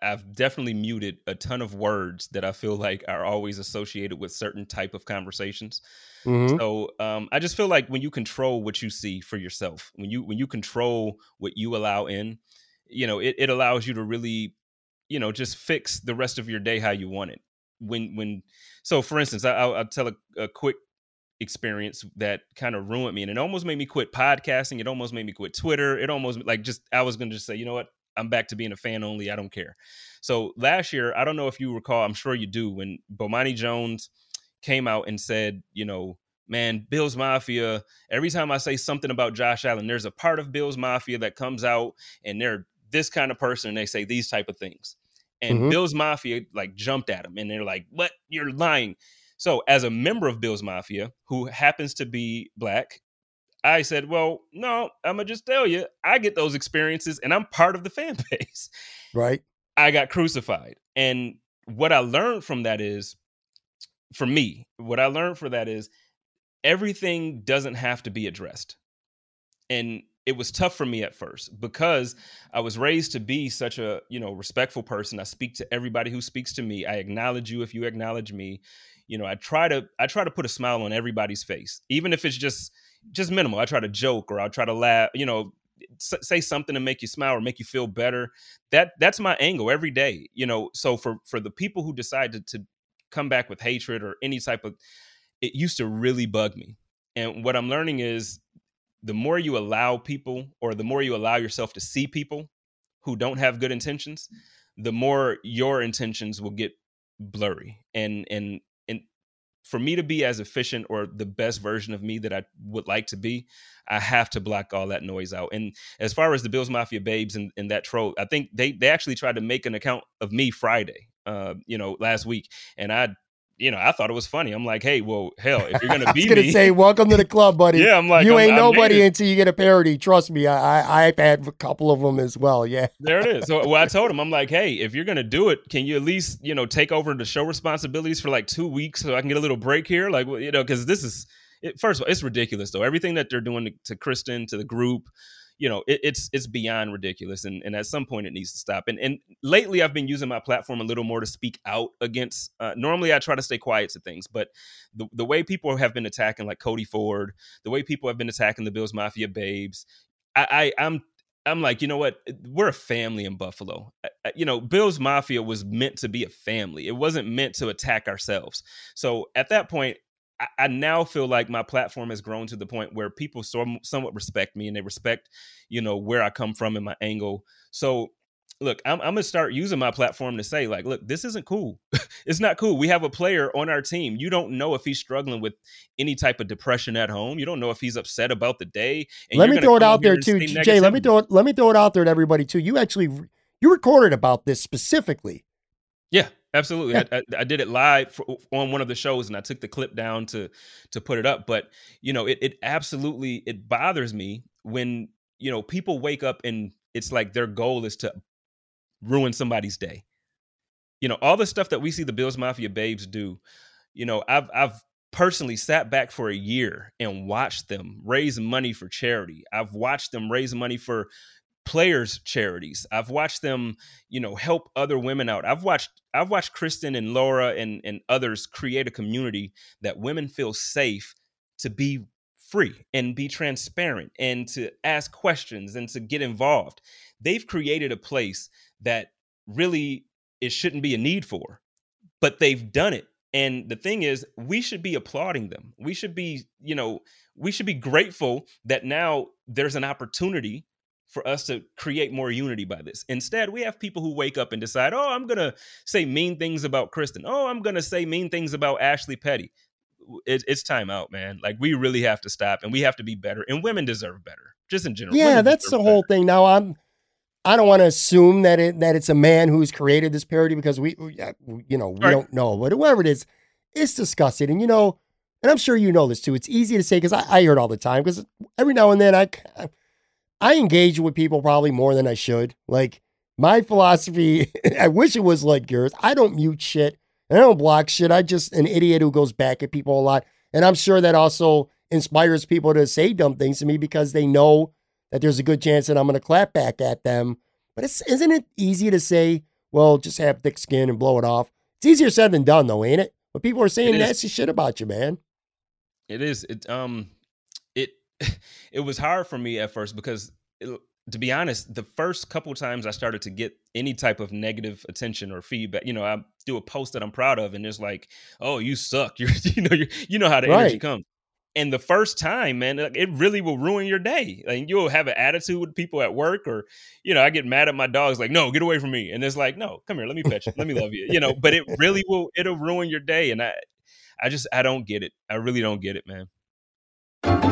I've definitely muted a ton of words that I feel like are always associated with certain type of conversations. Mm-hmm. So um, I just feel like when you control what you see for yourself, when you when you control what you allow in, you know, it, it allows you to really, you know, just fix the rest of your day how you want it. When when so for instance, I, will tell a, a quick experience that kind of ruined me and it almost made me quit podcasting it almost made me quit twitter it almost like just i was gonna just say you know what? I'm back to being a fan only i don't care. So last year i don't know if you recall i'm sure you do when bomani jones came out and said you know man bills mafia every time i say something about josh allen there's a part of bills mafia that comes out and they're this kind of person and they say these type of things. And mm-hmm. bills mafia like jumped at him and they're like what? You're lying so, as a member of Bill's Mafia who happens to be black, I said, Well, no, I'm going to just tell you, I get those experiences and I'm part of the fan base. Right. I got crucified. And what I learned from that is, for me, what I learned for that is everything doesn't have to be addressed. And it was tough for me at first because I was raised to be such a you know respectful person. I speak to everybody who speaks to me. I acknowledge you if you acknowledge me. You know, I try to I try to put a smile on everybody's face, even if it's just just minimal. I try to joke or I'll try to laugh. You know, say something to make you smile or make you feel better. That that's my angle every day. You know, so for for the people who decide to, to come back with hatred or any type of, it used to really bug me. And what I'm learning is the more you allow people or the more you allow yourself to see people who don't have good intentions the more your intentions will get blurry and and for me to be as efficient or the best version of me that I would like to be, I have to block all that noise out. And as far as the Bills Mafia babes and, and that troll, I think they they actually tried to make an account of me Friday, uh, you know, last week, and I you know, I thought it was funny. I'm like, hey, well, hell, if you're gonna be gonna me, say, welcome to the club, buddy. yeah, I'm like, you I'm, ain't I nobody until you get a parody. Trust me, I, I I've had a couple of them as well. Yeah, there it is. So, well, I told him, I'm like, hey, if you're gonna do it, can you at least, you know, take over the show responsibilities for like two weeks so I can get a little break here, like, you know, because this is. It, first of all, it's ridiculous though. Everything that they're doing to, to Kristen, to the group, you know, it, it's it's beyond ridiculous, and, and at some point it needs to stop. And and lately I've been using my platform a little more to speak out against. Uh, normally I try to stay quiet to things, but the the way people have been attacking like Cody Ford, the way people have been attacking the Bills Mafia babes, I, I I'm I'm like, you know what? We're a family in Buffalo. You know, Bills Mafia was meant to be a family. It wasn't meant to attack ourselves. So at that point, I, now feel like my platform has grown to the point where people somewhat respect me and they respect, you know, where I come from and my angle. So look, I'm, I'm, gonna start using my platform to say, like, look, this isn't cool. it's not cool. We have a player on our team. You don't know if he's struggling with any type of depression at home. You don't know if he's upset about the day. let me throw it out there too, Jay. Let me throw it. Let me throw it out there to everybody too. You actually you recorded about this specifically. Yeah, absolutely. I, I, I, did it live for, on one of the shows, and I took the clip down to to put it up. But you know, it it absolutely it bothers me when you know people wake up and it's like their goal is to ruin somebody's day. You know, all the stuff that we see the Bills Mafia babes do. You know, I've I've personally sat back for a year and watched them raise money for charity. I've watched them raise money for players charities. I've watched them you know help other women out. I've watched i've watched kristen and laura and and others create a community that women feel safe to be free and be transparent and to ask questions and to get involved. They've created a place that really it shouldn't be a need for but they've done it. And the thing is we should be applauding them. We should be you know we should be grateful that now there's an opportunity for us to create more unity by this. Instead, we have people who wake up and decide, oh, I'm going to say mean things about Kristen. Oh, I'm going to say mean things about Ashley Petty. It, it's time out, man. Like, we really have to stop and we have to be better. And women deserve better, just in general. Yeah, that's the whole thing. Now, I'm. I don't want to assume that it that it's a man who's created this parody because we, we you know, we right. don't know. But whoever it is, it's disgusting. And you know, and I'm sure you know this too. It's easy to say because I, I hear it all the time. Because every now and then I, I I engage with people probably more than I should. Like my philosophy, I wish it was like yours. I don't mute shit. I don't block shit. I just an idiot who goes back at people a lot. And I'm sure that also inspires people to say dumb things to me because they know that there's a good chance that I'm going to clap back at them. But it's, isn't it easy to say, well, just have thick skin and blow it off? It's easier said than done, though, ain't it? But people are saying nasty shit about you, man. It is. It um it was hard for me at first because it, to be honest, the first couple times I started to get any type of negative attention or feedback, you know, I do a post that I'm proud of, and it's like, "Oh, you suck," you're, you know, you you know how the right. energy comes. And the first time, man, it really will ruin your day. Like you'll have an attitude with people at work, or you know, I get mad at my dogs, like, "No, get away from me," and it's like, "No, come here, let me pet you, let me love you," you know. But it really will, it'll ruin your day, and I, I just, I don't get it. I really don't get it, man.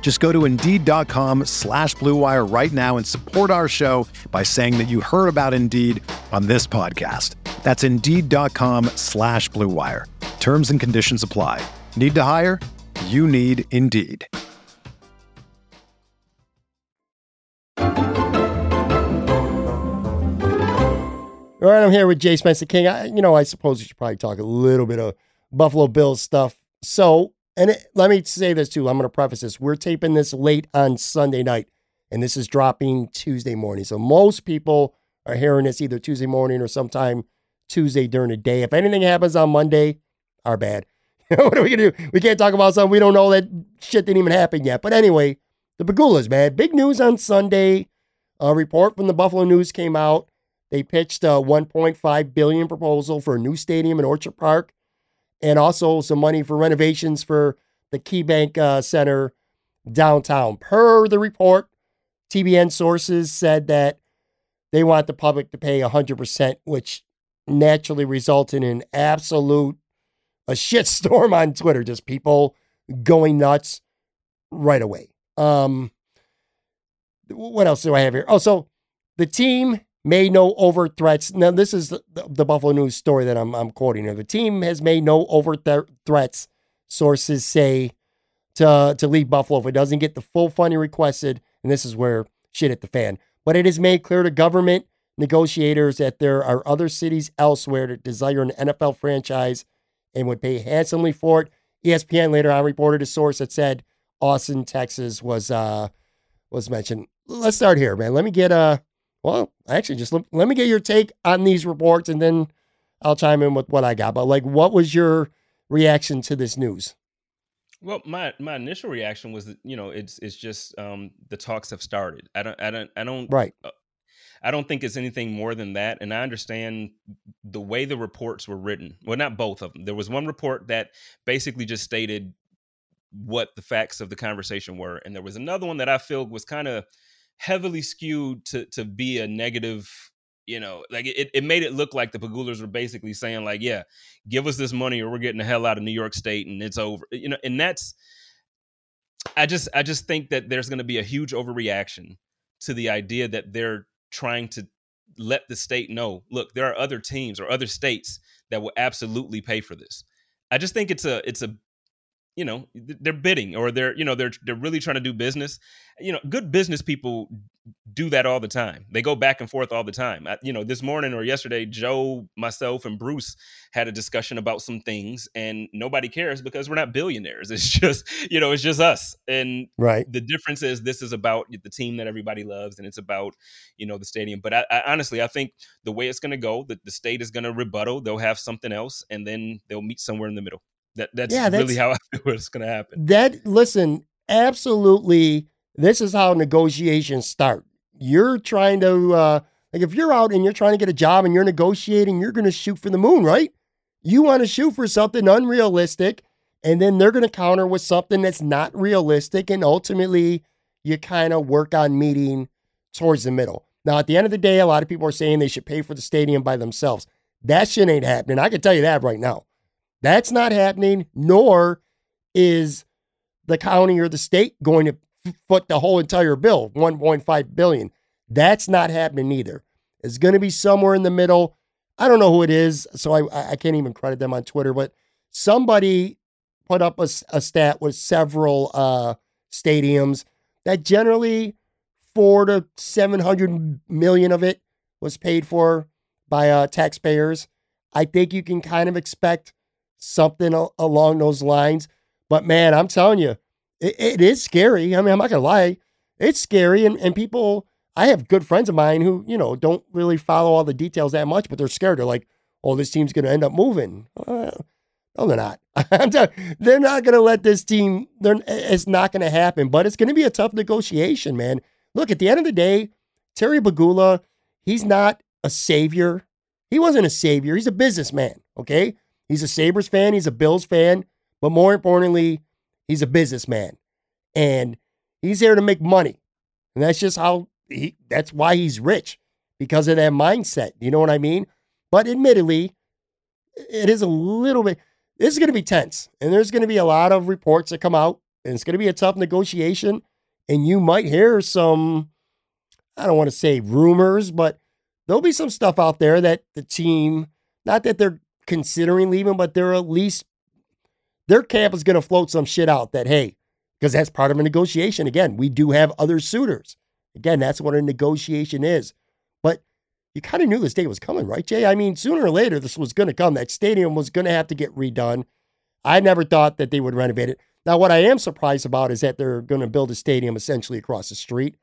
Just go to Indeed.com slash BlueWire right now and support our show by saying that you heard about Indeed on this podcast. That's Indeed.com slash BlueWire. Terms and conditions apply. Need to hire? You need Indeed. All right, I'm here with Jay Spencer King. I, you know, I suppose we should probably talk a little bit of Buffalo Bills stuff. So, and it, let me say this too. I'm going to preface this. We're taping this late on Sunday night, and this is dropping Tuesday morning. So most people are hearing this either Tuesday morning or sometime Tuesday during the day. If anything happens on Monday, our bad. what are we gonna do? We can't talk about something we don't know that shit didn't even happen yet. But anyway, the Pegulas, man, big news on Sunday. A report from the Buffalo News came out. They pitched a 1.5 billion proposal for a new stadium in Orchard Park, and also some money for renovations for the KeyBank uh, Center downtown. Per the report, TBN sources said that they want the public to pay 100%, which naturally resulted in absolute a shitstorm on Twitter, just people going nuts right away. Um, what else do I have here? Oh, so the team made no overt threats. Now, this is the, the Buffalo News story that I'm, I'm quoting here. The team has made no overt th- threats, sources say, to, to leave Buffalo if it doesn't get the full funding requested. And this is where shit hit the fan. But it is made clear to government negotiators that there are other cities elsewhere that desire an NFL franchise and would pay handsomely for it. ESPN later on reported a source that said Austin, Texas was uh was mentioned. Let's start here, man. Let me get uh well, actually just let, let me get your take on these reports and then I'll chime in with what I got. But like what was your reaction to this news? Well, my my initial reaction was that you know it's it's just um, the talks have started. I don't I don't I don't right. Uh, I don't think it's anything more than that. And I understand the way the reports were written. Well, not both of them. There was one report that basically just stated what the facts of the conversation were, and there was another one that I feel was kind of heavily skewed to to be a negative. You know, like it, it made it look like the Pegulas were basically saying, like, yeah, give us this money or we're getting the hell out of New York State and it's over. You know, and that's I just I just think that there's gonna be a huge overreaction to the idea that they're trying to let the state know look there are other teams or other states that will absolutely pay for this i just think it's a it's a you know they're bidding or they're you know they're they're really trying to do business. You know good business people do that all the time. They go back and forth all the time. I, you know this morning or yesterday joe myself and bruce had a discussion about some things and nobody cares because we're not billionaires. It's just you know it's just us. And right. the difference is this is about the team that everybody loves and it's about you know the stadium. But I, I honestly i think the way it's going to go that the state is going to rebuttal they'll have something else and then they'll meet somewhere in the middle that that's, yeah, that's really how I feel it's going to happen. That listen, absolutely. This is how negotiations start. You're trying to uh, like if you're out and you're trying to get a job and you're negotiating, you're going to shoot for the moon, right? You want to shoot for something unrealistic, and then they're going to counter with something that's not realistic, and ultimately you kind of work on meeting towards the middle. Now, at the end of the day, a lot of people are saying they should pay for the stadium by themselves. That shit ain't happening. I can tell you that right now. That's not happening, nor is the county or the state going to foot the whole entire bill, 1.5 billion. That's not happening either. It's going to be somewhere in the middle. I don't know who it is, so I, I can't even credit them on Twitter, but somebody put up a, a stat with several uh, stadiums that generally four to 700 million of it was paid for by uh, taxpayers. I think you can kind of expect something along those lines. But man, I'm telling you, it, it is scary. I mean, I'm not gonna lie, it's scary, and and people. I have good friends of mine who you know don't really follow all the details that much, but they're scared. They're like, "Oh, this team's gonna end up moving." Uh, no, they're not. they're not gonna let this team. They're, it's not gonna happen. But it's gonna be a tough negotiation, man. Look, at the end of the day, Terry Pegula, he's not a savior. He wasn't a savior. He's a businessman. Okay. He's a Sabres fan. He's a Bills fan. But more importantly, he's a businessman. And he's there to make money. And that's just how he, that's why he's rich because of that mindset. You know what I mean? But admittedly, it is a little bit, this is going to be tense. And there's going to be a lot of reports that come out. And it's going to be a tough negotiation. And you might hear some, I don't want to say rumors, but there'll be some stuff out there that the team, not that they're considering leaving, but they're at least, their camp is going to float some shit out that, hey, because that's part of a negotiation. Again, we do have other suitors. Again, that's what a negotiation is. But you kind of knew this day was coming, right, Jay? I mean, sooner or later, this was going to come. That stadium was going to have to get redone. I never thought that they would renovate it. Now, what I am surprised about is that they're going to build a stadium essentially across the street.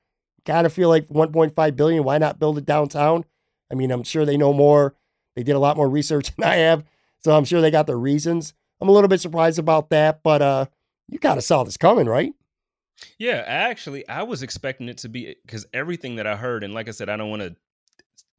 Kind of feel like 1.5 billion. Why not build it downtown? I mean, I'm sure they know more. They did a lot more research than I have, so I'm sure they got their reasons. I'm a little bit surprised about that, but uh, you kind of saw this coming, right? Yeah, actually, I was expecting it to be because everything that I heard, and like I said, I don't want to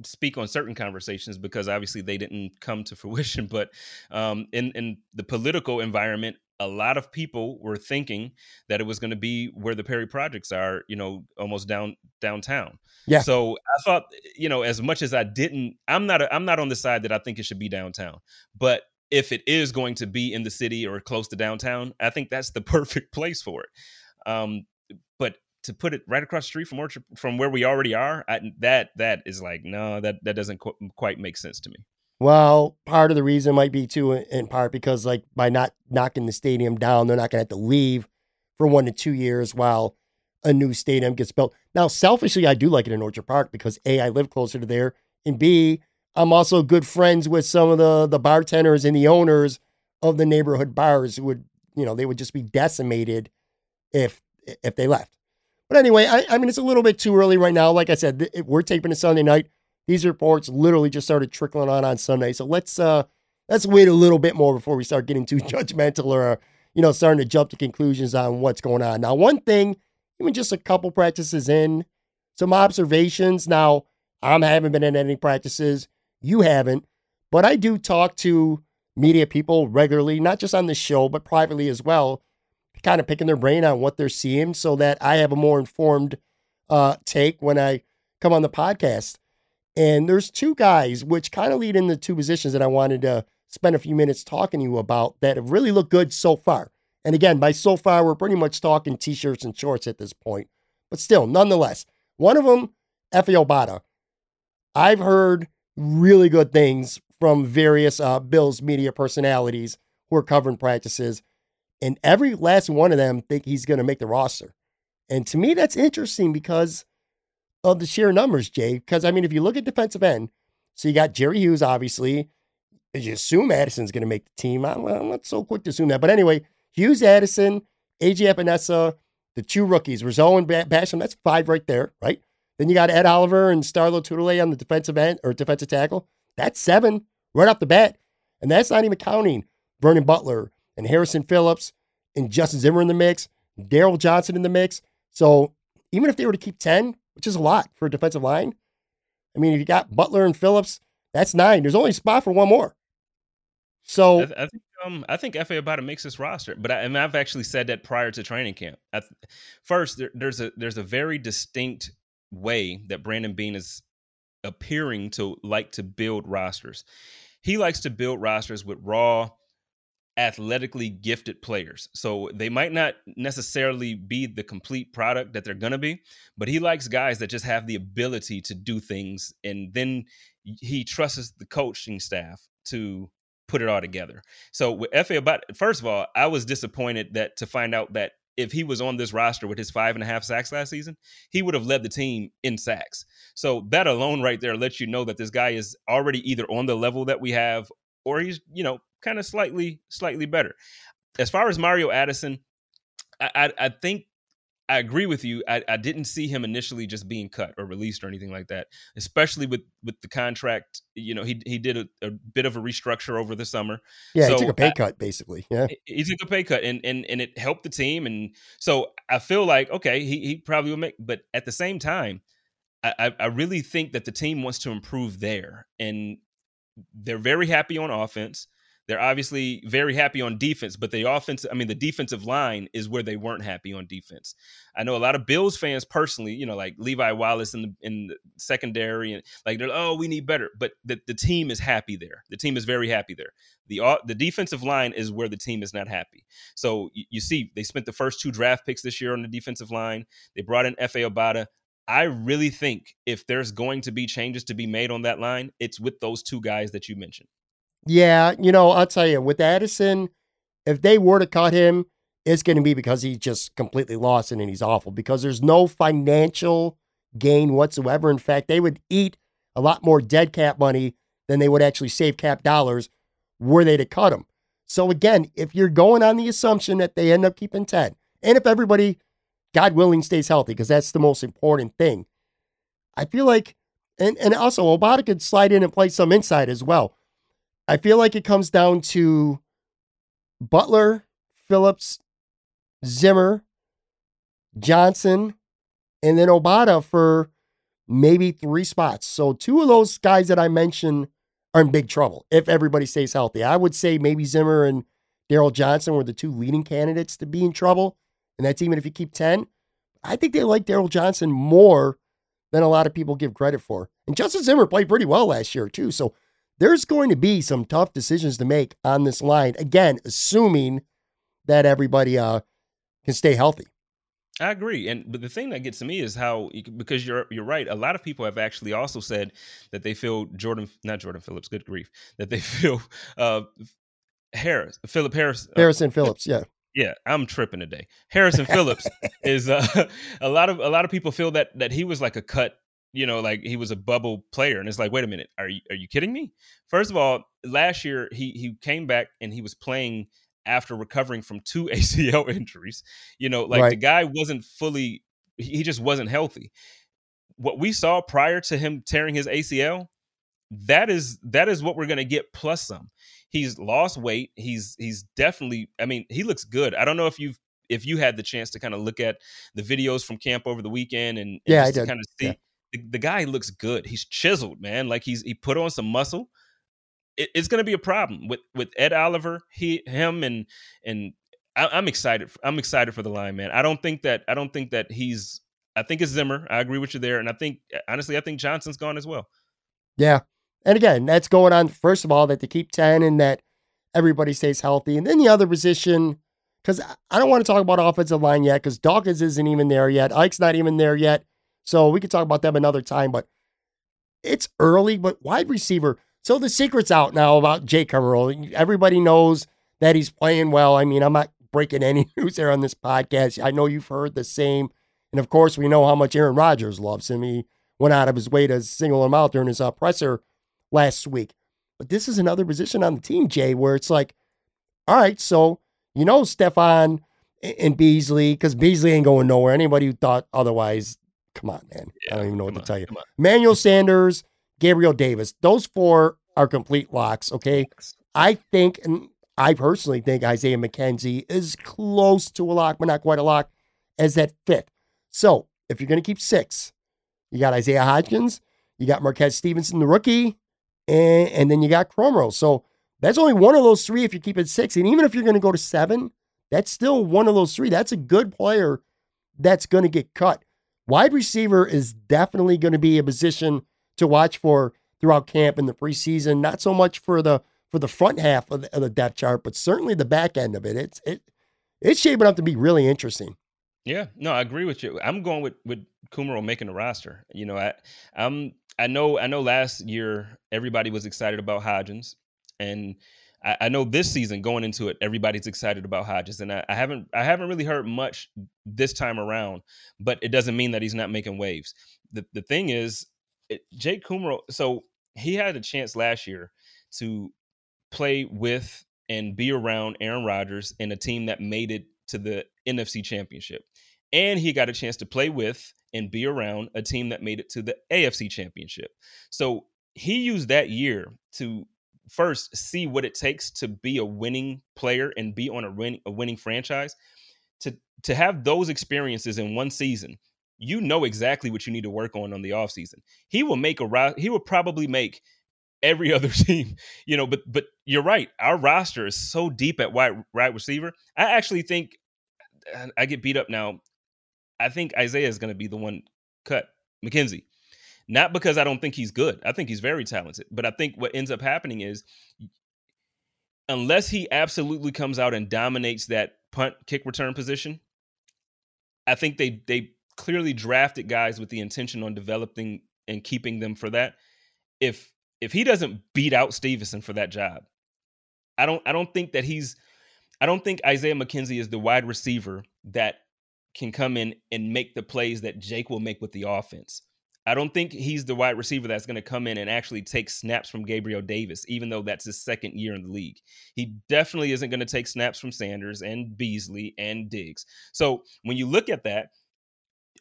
speak on certain conversations because obviously they didn't come to fruition. But um, in in the political environment, a lot of people were thinking that it was going to be where the Perry projects are, you know, almost down downtown. Yeah. So I thought, you know, as much as I didn't, I'm not, a, I'm not on the side that I think it should be downtown, but if it is going to be in the city or close to downtown, I think that's the perfect place for it. Um, but to put it right across the street from Orchard, from where we already are, I, that that is like no, that that doesn't qu- quite make sense to me. Well, part of the reason might be too, in part because like by not knocking the stadium down, they're not going to have to leave for one to two years while a new stadium gets built. Now, selfishly, I do like it in Orchard Park because a I live closer to there, and b I'm also good friends with some of the the bartenders and the owners of the neighborhood bars who would, you know, they would just be decimated if if they left. But anyway, I, I mean, it's a little bit too early right now. Like I said, we're taping a Sunday night. These reports literally just started trickling on on Sunday, so let's uh let's wait a little bit more before we start getting too judgmental or you know starting to jump to conclusions on what's going on. Now, one thing, even just a couple practices in, some observations. Now, I haven't been in any practices. You haven't, but I do talk to media people regularly, not just on the show, but privately as well kind of picking their brain on what they're seeing so that I have a more informed uh, take when I come on the podcast. And there's two guys, which kind of lead in the two positions that I wanted to spend a few minutes talking to you about that have really looked good so far. And again, by so far, we're pretty much talking t shirts and shorts at this point. But still, nonetheless, one of them, Efe Obada. I've heard really good things from various uh, Bills media personalities who are covering practices and every last one of them think he's going to make the roster. And to me, that's interesting because of the sheer numbers, Jay. Because I mean, if you look at defensive end, so you got Jerry Hughes, obviously. You assume Addison's going to make the team. I'm, I'm, not so quick to assume that, but anyway, Hughes, Addison, AJ Epenesa, the two rookies, Rizzo and Basham. That's five right there, right? Then you got Ed Oliver and Starlo Lotulelei on the defensive end or defensive tackle. That's seven right off the bat, and that's not even counting Vernon Butler, and Harrison Phillips and Justin Zimmer in the mix, Darryl Johnson in the mix. So even if they were to keep 10, which is a lot for a defensive line, I mean, if you got Butler and Phillips, that's nine. There's only a spot for one more. So I, I think um, I think Efe Obada makes this roster, but I, and I've actually said that prior to training camp. I, first, there, there's a there's a very distinct way that Brandon Beane is appearing to like to build rosters. He likes to build rosters with raw athletically gifted players. So they might not necessarily be the complete product that they're going to be, but he likes guys that just have the ability to do things. And then he trusts the coaching staff to put it all together. So with Efe Obada first of all, I was disappointed that to find out that if he was on this roster with his five and a half sacks last season, he would have led the team in sacks. So that alone right there lets you know that this guy is already either on the level that we have or he's, you know, kind of slightly slightly better. As far as Mario Addison, I, I, I think I agree with you. I, I, didn't see him initially just being cut or released or anything like that, especially with with the contract. You know, he he did a, a bit of a restructure over the summer. Yeah, so he took a pay I, cut basically. Yeah, he took a pay cut, and and and it helped the team. And so I feel like okay, he he probably will make. But at the same time, I, I really think that the team wants to improve there, and they're very happy on offense. They're obviously very happy on defense, but the offense, I mean, the defensive line is where they weren't happy on defense. I know a lot of Bills fans personally, you know, like Levi Wallace in the in the secondary and like they're oh, we need better. But the, the team is happy there. The team is very happy there. The the defensive line is where the team is not happy. So you, you see, they spent the first two draft picks this year on the defensive line. They brought in Efe Obada. I really think if there's going to be changes to be made on that line, it's with those two guys that you mentioned. Yeah, you know, I'll tell you, with Addison, if they were to cut him, it's going to be because he just completely lost and he's awful because there's no financial gain whatsoever. In fact, they would eat a lot more dead cap money than they would actually save cap dollars were they to cut him. So again, if you're going on the assumption that they end up keeping 10, and if everybody, God willing, stays healthy, because that's the most important thing, I feel like, and, and also Obada could slide in and play some inside as well. I feel like it comes down to Butler, Phillips, Zimmer, Johnson, and then Obada for maybe three spots. So two of those guys that I mentioned are in big trouble if everybody stays healthy. I would say maybe Zimmer and Darryl Johnson were the two leading candidates to be in trouble. And that's even if you keep 10. I think they like Darryl Johnson more than a lot of people give credit for. And Justin Zimmer played pretty well last year, too. So there's going to be some tough decisions to make on this line. Again, assuming that everybody uh, can stay healthy. I agree, and but the thing that gets to me is how because you're you're right. A lot of people have actually also said that they feel Jordan, not Jordan Phillips, good grief, that they feel uh, Harris, Philip Harris, uh, Harrison uh, Phillips, yeah, yeah, I'm tripping today. Harrison Phillips is uh, a lot of a lot of people feel that that he was like a cut you know, like he was a bubble player. And it's like, wait a minute, are you are you kidding me? First of all, last year he he came back and he was playing after recovering from two ACL injuries. You know, like right. the guy wasn't fully he just wasn't healthy. What we saw prior to him tearing his ACL, that is that is what we're going to get plus some. He's lost weight. He's he's definitely I mean, he looks good. I don't know if you've if you had the chance to kind of look at the videos from camp over the weekend and, and yeah, I did. kind of see yeah the, the, guy looks good. He's chiseled, man. Like he's he put on some muscle. It, it's going to be a problem with with Ed Oliver. He him and and I, am excited. I'm excited for the line, man. I don't think that I don't think that he's. I think it's Zimmer. I agree with you there, and I think uh, honestly, I think Johnson's gone as well. Yeah, and again, that's going on. First of all, that they keep ten and that everybody stays healthy, and then the other position. Because I don't want to talk about offensive line yet, because Dawkins isn't even there yet. Ike's not even there yet. So we could talk about them another time, but it's early, but wide receiver. So the secret's out now about Jake Kumerow. Everybody knows that he's playing well. I mean, I'm not breaking any news there on this podcast. I know you've heard the same. And of course, we know how much Aaron Rodgers loves him. He went out of his way to single him out during his uh, presser last week. But this is another position on the team, Jay, where it's like, all right, so you know Stefon and Beasley, because Beasley ain't going nowhere. Anybody who thought otherwise Come on, man. Yeah, I don't even know what to on, tell you. Manuel Sanders, Gabriel Davis. Those four are complete locks. Okay. I think, and I personally think Isaiah McKenzie is close to a lock, but not quite a lock, as that fifth. So if you're going to keep six, you got Isaiah Hodgins, you got Marquez Stevenson, the rookie, and, and then you got Kumerow. So that's only one of those three if you keep it six. And even if you're going to go to seven, that's still one of those three. That's a good player that's going to get cut. Wide receiver is definitely going to be a position to watch for throughout camp in the preseason. Not so much for the for the front half of the, of the depth chart, but certainly the back end of it. It's it it's shaping up to be really interesting. Yeah, no, I agree with you. I'm going with with Kumerow making the roster. You know, I I'm I know I know last year everybody was excited about Hodgins, and I, I, know this season going into it, everybody's excited about Hodges, and I, I, haven't I haven't really heard much this time around. But it doesn't mean that he's not making waves. The the thing is, it, Jake Kumerow. So he had a chance last year to play with and be around Aaron Rodgers in a team that made it to the NFC Championship, and he got a chance to play with and be around a team that made it to the AFC Championship. So he used that year to first see what it takes to be a winning player and be on a, win, a winning franchise to to have those experiences in one season you know exactly what you need to work on on the offseason. He will make a he will probably make every other team, you know, but but you're right. Our roster is so deep at wide right receiver. I actually think I get beat up now. I think Isaiah is going to be the one cut McKenzie. Not because I don't think he's good. I think he's very talented. But I think what ends up happening is unless he absolutely comes out and dominates that punt kick return position, I think they they clearly drafted guys with the intention on developing and keeping them for that. If if he doesn't beat out Stevenson for that job, I don't I don't think that he's I don't think Isaiah McKenzie is the wide receiver that can come in and make the plays that Jake will make with the offense. I don't think he's the wide receiver that's going to come in and actually take snaps from Gabriel Davis, even though that's his second year in the league. He definitely isn't going to take snaps from Sanders and Beasley and Diggs. So when you look at that,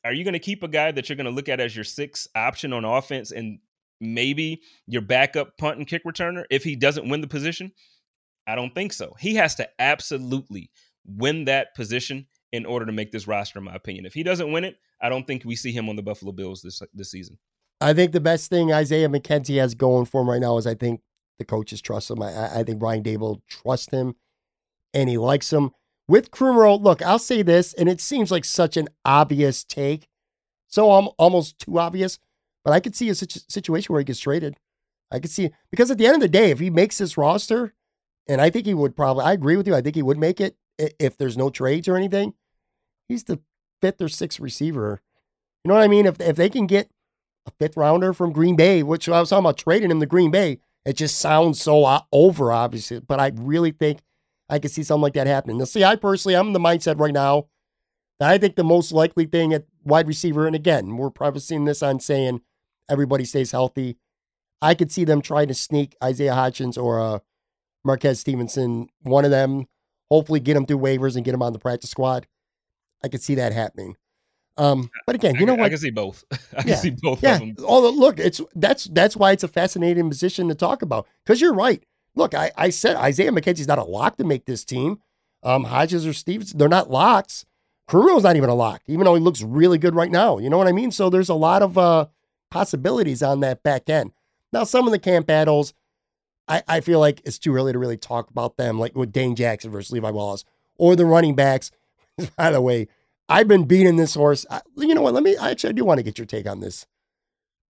are you going to keep a guy that you're going to look at as your sixth option on offense and maybe your backup punt and kick returner if he doesn't win the position? I don't think so. He has to absolutely win that position in order to make this roster, in my opinion. If he doesn't win it, I don't think we see him on the Buffalo Bills this this season. I think the best thing Isaiah McKenzie has going for him right now is I think the coaches trust him. I, I think Brian Daboll trusts him and he likes him. With Kumerow, look, I'll say this, and it seems like such an obvious take. So I'm almost too obvious, but I could see a situation where he gets traded. I could see because at the end of the day, if he makes this roster, and I think he would probably, I agree with you. I think he would make it if there's no trades or anything. He's the fifth or sixth receiver. You know what I mean? If if they can get a fifth rounder from Green Bay, which I was talking about trading him to Green Bay, it just sounds so over, obviously. But I really think I could see something like that happening. Now, see, I personally, I'm in the mindset right now that I think the most likely thing at wide receiver, and again, we're seeing this on saying everybody stays healthy. I could see them trying to sneak Isaiah Hodgins or uh, Marquez Stevenson, one of them, hopefully get them through waivers and get them on the practice squad. I could see that happening. Um, but again, you I, know what? I can see both. I yeah. can see both yeah. of them. Although, look, it's that's that's why it's a fascinating position to talk about because you're right. Look, I, I said Isaiah McKenzie's not a lock to make this team. Um, Hodges or Stevens, they're not locks. Kumerow's not even a lock, even though he looks really good right now. You know what I mean? So there's a lot of uh, possibilities on that back end. Now, some of the camp battles, I, I feel like it's too early to really talk about them, like with Dane Jackson versus Levi Wallace, or the running backs. By the way, I've been beating this horse. I, you know what? Let me actually, I do want to get your take on this.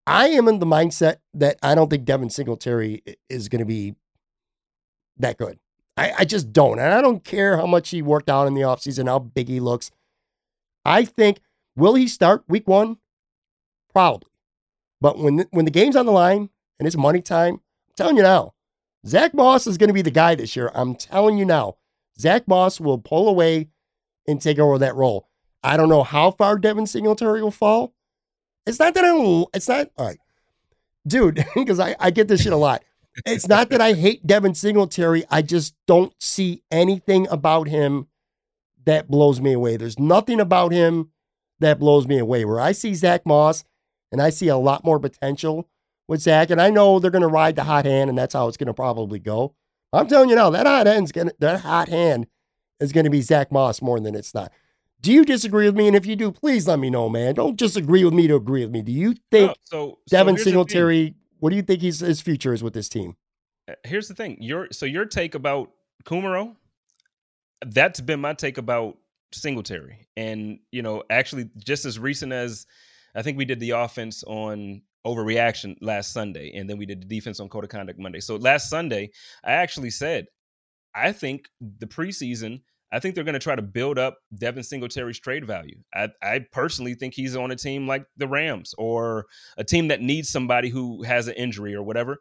I am in the mindset that I don't think Devin Singletary is going to be that good. I, I just don't. And I don't care how much he worked out in the offseason, how big he looks. I think, will he start week one? Probably. But when the, when the game's on the line and it's money time, I'm telling you now, Zach Moss is going to be the guy this year. I'm telling you now. Zach Moss will pull away and take over that role. I don't know how far Devin Singletary will fall. It's not that I don't, it's not, all right. Dude, because I, I get this shit a lot. It's not that I hate Devin Singletary. I just don't see anything about him that blows me away. There's nothing about him that blows me away. Where I see Zach Moss and I see a lot more potential with Zach, and I know they're going to ride the hot hand, and that's how it's going to probably go. I'm telling you now, that hot hand's going to, that hot hand is going to be Zach Moss more than it's not. Do you disagree with me? And if you do, please let me know, man. Don't just agree with me to agree with me. Do you think no, so, Devin so Singletary? What do you think he's, his future is with this team? Uh, here's the thing. Your so your take about Kumerow. that's been my take about Singletary, and you know, actually, just as recent as I think we did the offense on overreaction last Sunday, and then we did the defense on code of conduct Monday. So last Sunday, I actually said, I think the preseason I think they're going to try to build up Devin Singletary's trade value. I, I, personally think he's on a team like the Rams or a team that needs somebody who has an injury or whatever.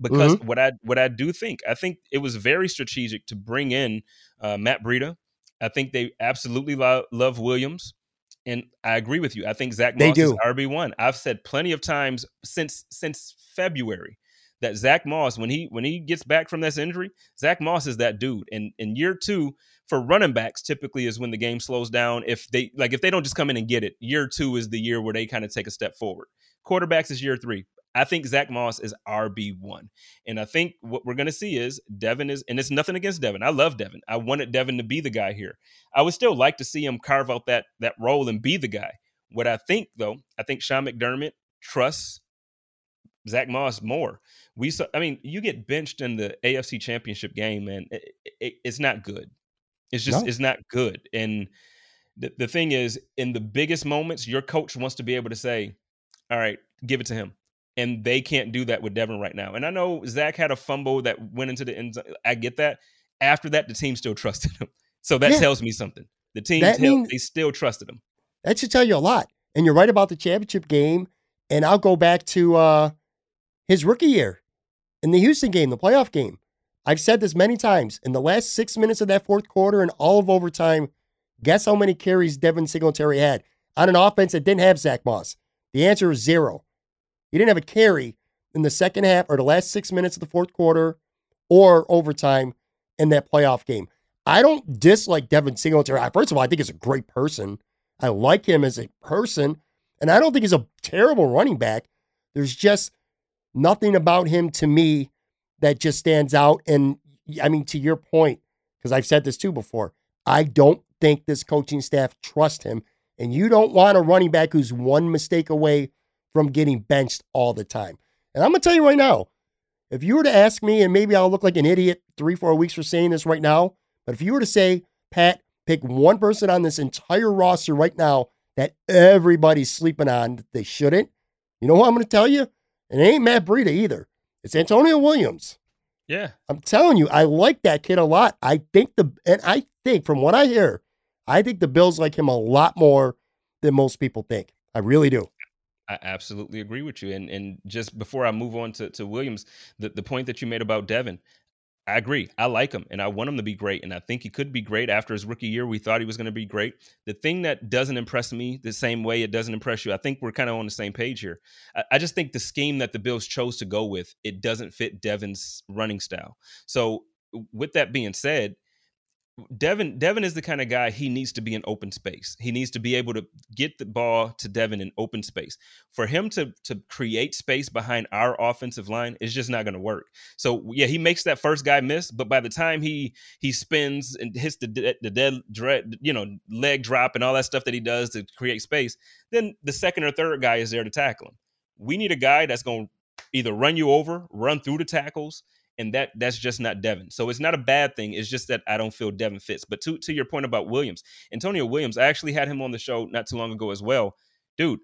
Because mm-hmm. what I what I do think, I think it was very strategic to bring in uh, Matt Breida. I think they absolutely lo- love Williams, and I agree with you. I think Zach Moss is RB one. I've said plenty of times since since February that Zach Moss, when he when he gets back from this injury, Zach Moss is that dude. And in year two, for running backs typically is when the game slows down. If they like if they don't just come in and get it, year two is the year where they kind of take a step forward. Quarterbacks is year three. I think Zach Moss is RB one, and I think what we're going to see is Devin is, and it's nothing against Devin. I love Devin. I wanted Devin to be the guy here. I would still like to see him carve out that that role and be the guy. What I think though, I think Sean McDermott trusts Zach Moss more. We saw, I mean, you get benched in the AFC Championship game, man. It, it, it's not good. It's just no. it's not good. And the, the thing is, in the biggest moments, your coach wants to be able to say, "All right, give it to him." And they can't do that with Devin right now. And I know Zach had a fumble that went into the end zone. I get that. After that, the team still trusted him. So that yeah. tells me something. The team, tell, means, they still trusted him. That should tell you a lot. And you're right about the championship game. And I'll go back to uh, his rookie year in the Houston game, the playoff game. I've said this many times. In the last six minutes of that fourth quarter and all of overtime, guess how many carries Devin Singletary had on an offense that didn't have Zach Moss? The answer is zero. He didn't have a carry in the second half or the last six minutes of the fourth quarter or overtime in that playoff game. I don't dislike Devin Singletary. First of all, I think he's a great person. I like him as a person, and I don't think he's a terrible running back. There's just nothing about him to me that just stands out. And I mean, to your point, because I've said this too before, I don't think this coaching staff trust him. And you don't want a running back who's one mistake away from getting benched all the time. And I'm going to tell you right now, if you were to ask me, and maybe I'll look like an idiot three, four weeks for saying this right now, but if you were to say, Pat, pick one person on this entire roster right now that everybody's sleeping on that they shouldn't, you know what I'm going to tell you? And it ain't Matt Breida either. It's Antonio Williams. Yeah. I'm telling you, I like that kid a lot. I think the, and I think from what I hear, I think the Bills like him a lot more than most people think. I really do. I absolutely agree with you. And and just before I move on to, to Williams, the, the point that you made about Devin, I agree. I like him and I want him to be great. And I think he could be great after his rookie year. We thought he was going to be great. The thing that doesn't impress me the same way it doesn't impress you, I think we're kind of on the same page here. I, I just think the scheme that the Bills chose to go with, it doesn't fit Devin's running style. So with that being said, Devin Devin is the kind of guy he needs to be in open space. He needs to be able to get the ball to Devin in open space. For him to to create space behind our offensive line is just not going to work. So yeah, he makes that first guy miss, but by the time he he spins and hits the the dead dread, you know, leg drop and all that stuff that he does to create space, then the second or third guy is there to tackle him. We need a guy that's going to either run you over, run through the tackles, and that that's just not Devin. So it's not a bad thing. It's just that I don't feel Devin fits. But to to your point about Williams, Antonio Williams, I actually had him on the show not too long ago as well. Dude,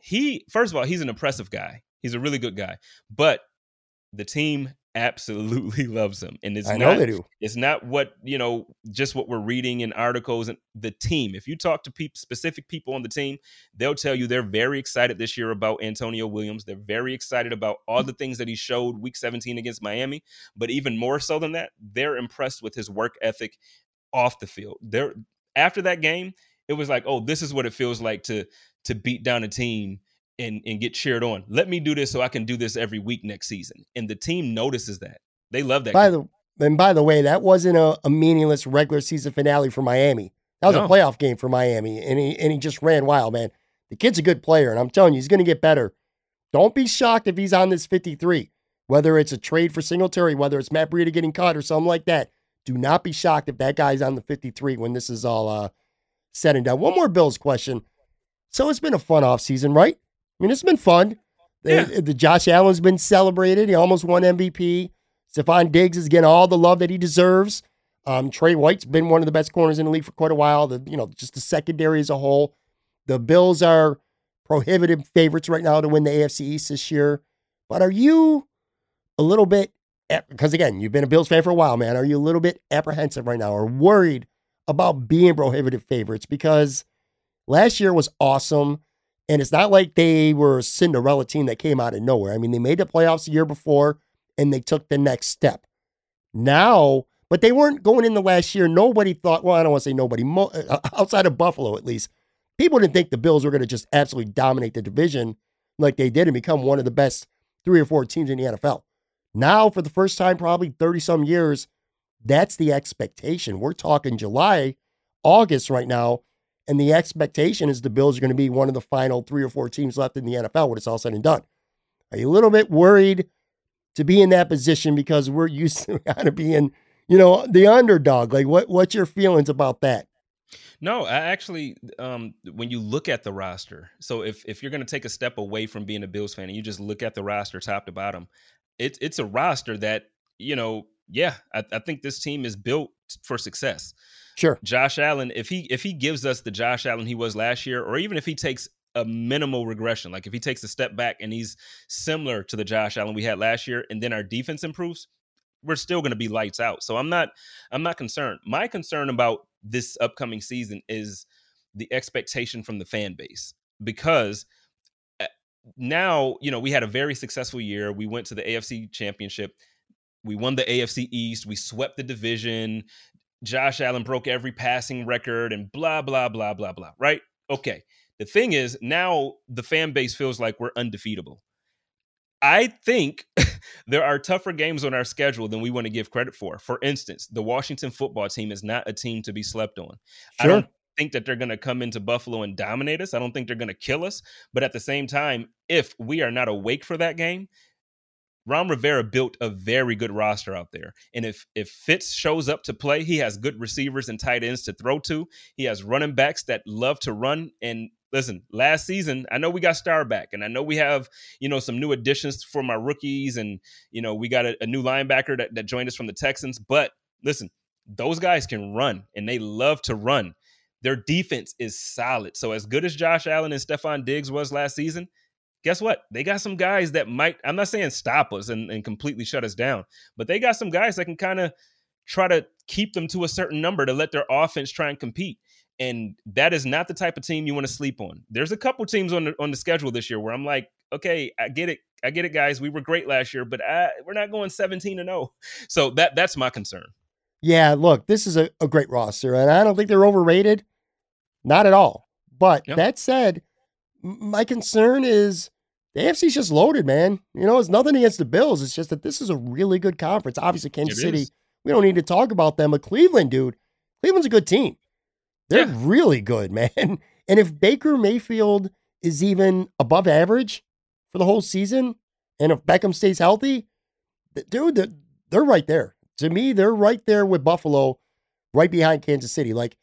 he first of all, he's an impressive guy. He's a really good guy. But the team absolutely loves him. And it's I not, they do. It's not what, you know, just what we're reading in articles and the team. If you talk to people, specific people on the team, they'll tell you they're very excited this year about Antonio Williams. They're very excited about all the things that he showed week 17 against Miami. But even more so than that, they're impressed with his work ethic off the field. They're after that game, it was like, oh, this is what it feels like to to beat down a team and and get cheered on. Let me do this so I can do this every week next season. And the team notices that. They love that. By game. the and by the way, that wasn't a, a, meaningless regular season finale for Miami. That was no. a playoff game for Miami, and he and he just ran wild, man. The kid's a good player, and I'm telling you, he's going to get better. Don't be shocked if he's on this 53, whether it's a trade for Singletary, whether it's Matt Breida getting cut or something like that. Do not be shocked if that guy's on the 53 when this is all uh, said and done. One more Bills question. So it's been a fun offseason, right? I mean, it's been fun. Yeah. The, the Josh Allen's been celebrated. He almost won MVP. Stefon Diggs is getting all the love that he deserves. Um, Tre White's been one of the best corners in the league for quite a while. The you know just the secondary as a whole. The Bills are prohibitive favorites right now to win the AFC East this year. But are you a little bit because again you've been a Bills fan for a while, man? Are you a little bit apprehensive right now or worried about being prohibitive favorites because last year was awesome. And it's not like they were a Cinderella team that came out of nowhere. I mean, they made the playoffs the year before and they took the next step. Now, but they weren't going in the last year. Nobody thought, well, I don't want to say nobody, uh, outside of Buffalo at least, people didn't think the Bills were going to just absolutely dominate the division like they did and become one of the best three or four teams in the NFL. Now, for the first time, probably 30 some years, that's the expectation. We're talking July, August right now. And the expectation is the Bills are going to be one of the final three or four teams left in the NFL when it's all said and done. Are you a little bit worried to be in that position because we're used to kind of being, you know, the underdog? Like, what what's your feelings about that? No, I actually, um, when you look at the roster, so if if you're going to take a step away from being a Bills fan and you just look at the roster top to bottom, it's it's a roster that you know, yeah, I, I think this team is built for success. Sure, Josh Allen, if he if he gives us the Josh Allen he was last year, or even if he takes a minimal regression, like if he takes a step back and he's similar to the Josh Allen we had last year, and then our defense improves, we're still going to be lights out. So I'm not I'm not concerned. My concern about this upcoming season is the expectation from the fan base because eh, now, you know, we had a very successful year. We went to the AFC championship. We won the AFC East. We swept the division. Josh Allen broke every passing record and blah, blah, blah, blah, blah. Right? Okay. The thing is, now the fan base feels like we're undefeatable. I think there are tougher games on our schedule than we want to give credit for. For instance, the Washington football team is not a team to be slept on. Sure. I don't think that they're going to come into Buffalo and dominate us. I don't think they're going to kill us. But at the same time, if we are not awake for that game, Ron Rivera built a very good roster out there. And if if Fitz shows up to play, he has good receivers and tight ends to throw to. He has running backs that love to run and listen, last season, I know we got Star back, and I know we have, you know, some new additions for my rookies, and you know, we got a, a new linebacker that, that joined us from the Texans. But listen, those guys can run and they love to run. Their defense is solid. So as good as Josh Allen and Stefon Diggs was last season, guess what? They got some guys that might, I'm not saying stop us and, and completely shut us down, but they got some guys that can kind of try to keep them to a certain number to let their offense try and compete and that is not the type of team you want to sleep on. There's a couple teams on the on the schedule this year where I'm like, okay, I get it, I get it, guys. We were great last year, but I, we're not going 17 and 0. So that that's my concern. Yeah, look, this is a, a great roster, and I don't think they're overrated, not at all. But yep. that said, my concern is the AFC's just loaded, man. You know, it's nothing against the Bills. It's just that this is a really good conference. Obviously, Kansas it City, is. we don't need to talk about them, but Cleveland, dude, Cleveland's a good team. They're yeah. really good, man. And if Baker Mayfield is even above average for the whole season, and if Beckham stays healthy, dude, they're right there. To me, they're right there with Buffalo, right behind Kansas City. Like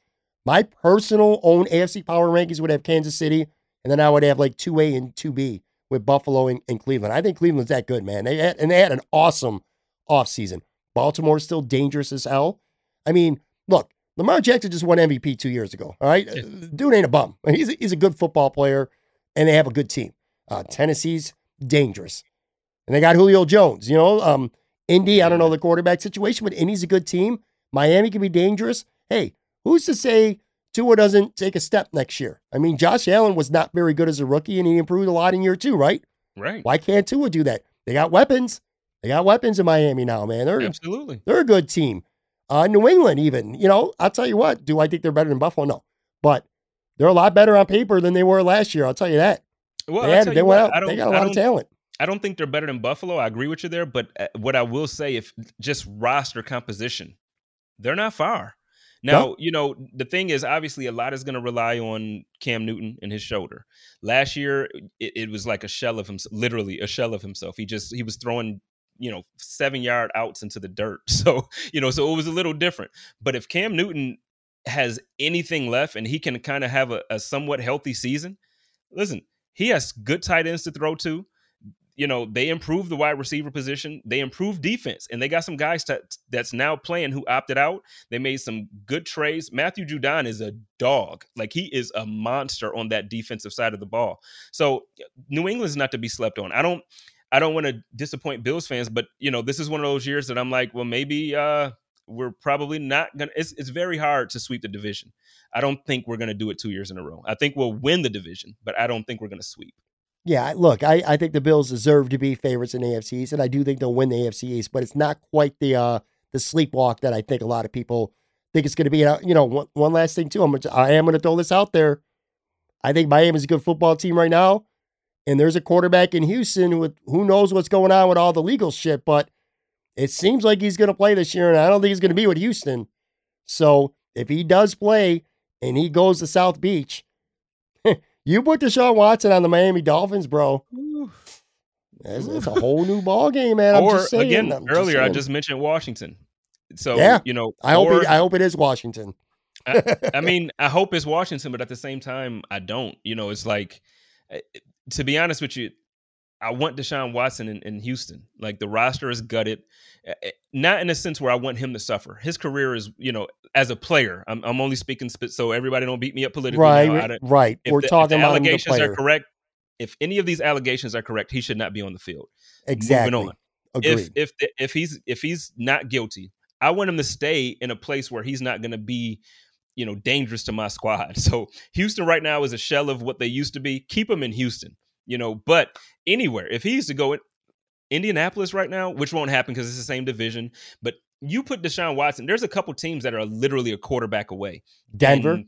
my personal own AFC power rankings would have Kansas City, and then I would have like 2A and 2B with Buffalo and, and Cleveland. I think Cleveland's that good, man. They had, and they had an awesome offseason. Baltimore's still dangerous as hell. I mean, look, Lamar Jackson just won MVP two years ago. All right, yeah. dude ain't a bum. He's a, he's a good football player, and they have a good team. Uh, Tennessee's dangerous, and they got Julio Jones. You know, um, Indy. I don't know the quarterback situation, but Indy's a good team. Miami can be dangerous. Hey, who's to say Tua doesn't take a step next year? I mean, Josh Allen was not very good as a rookie, and he improved a lot in year two, right? Right. Why can't Tua do that? They got weapons. They got weapons in Miami now, man. They're absolutely they're a good team. Uh, New England, even, you know, I'll tell you what, do I think they're better than Buffalo? No. But they're a lot better on paper than they were last year. I'll tell you that. Well, they, had, they went what, out, they got a lot of talent. I don't think they're better than Buffalo. I agree with you there. But uh, what I will say, if just roster composition, they're not far. Now, no. you know, the thing is, obviously, a lot is going to rely on Cam Newton and his shoulder. Last year, it, it, was like a shell of himself, literally a shell of himself. He just, he was throwing you know seven yard outs into the dirt. So you know, so it was a little different. But if Cam Newton has anything left and he can kind of have a, a somewhat healthy season, listen, he has good tight ends to throw to. You know, they improved the wide receiver position. They improved defense, and they got some guys that that's now playing who opted out. They made some good trades. Matthew Judon is a dog. Like he is a monster on that defensive side of the ball. So New England's not to be slept on. I don't I don't want to disappoint Bills fans, but you know, this is one of those years that I'm like, well, maybe uh, we're probably not gonna. It's it's very hard to sweep the division. I don't think we're gonna do it two years in a row. I think we'll win the division, but I don't think we're gonna sweep. Yeah, look, I, I think the Bills deserve to be favorites in AFC East, and I do think they'll win the AFC East, but it's not quite the uh, the sleepwalk that I think a lot of people think it's going to be. You know, one, one last thing too, I'm gonna, I am going to throw this out there. I think Miami's a good football team right now and there's a quarterback in Houston with who knows what's going on with all the legal shit, but it seems like he's going to play this year, and I don't think he's going to be with Houston. So if he does play and he goes to South Beach, you put Deshaun Watson on the Miami Dolphins, bro. It's, it's a whole new ball game, man. I'm or just saying, again, I'm earlier I just mentioned Washington. So yeah, you know, I hope it, I hope it is Washington. I, I, mean, I hope it's Washington, but at the same time, I don't. You know, it's like, eh, to be honest with you, I want Deshaun Watson in, in, Houston. Like the roster is gutted, not in a sense where I want him to suffer. His career is, you know, as a player. I'm, I'm only speaking so everybody don't beat me up politically. About it. Right, right. We're the, talking the allegations are correct. If any of these allegations are correct, he should not be on the field. Exactly. Moving on. Agreed. If if if he's if he's not guilty, I want him to stay in a place where he's not going to be you know dangerous to my squad. So Houston right now is a shell of what they used to be. Keep him in Houston you know, but anywhere, if he used to go in Indianapolis right now, which won't happen because it's the same division, but you put Deshaun Watson, there's a couple teams that are literally a quarterback away. Denver. And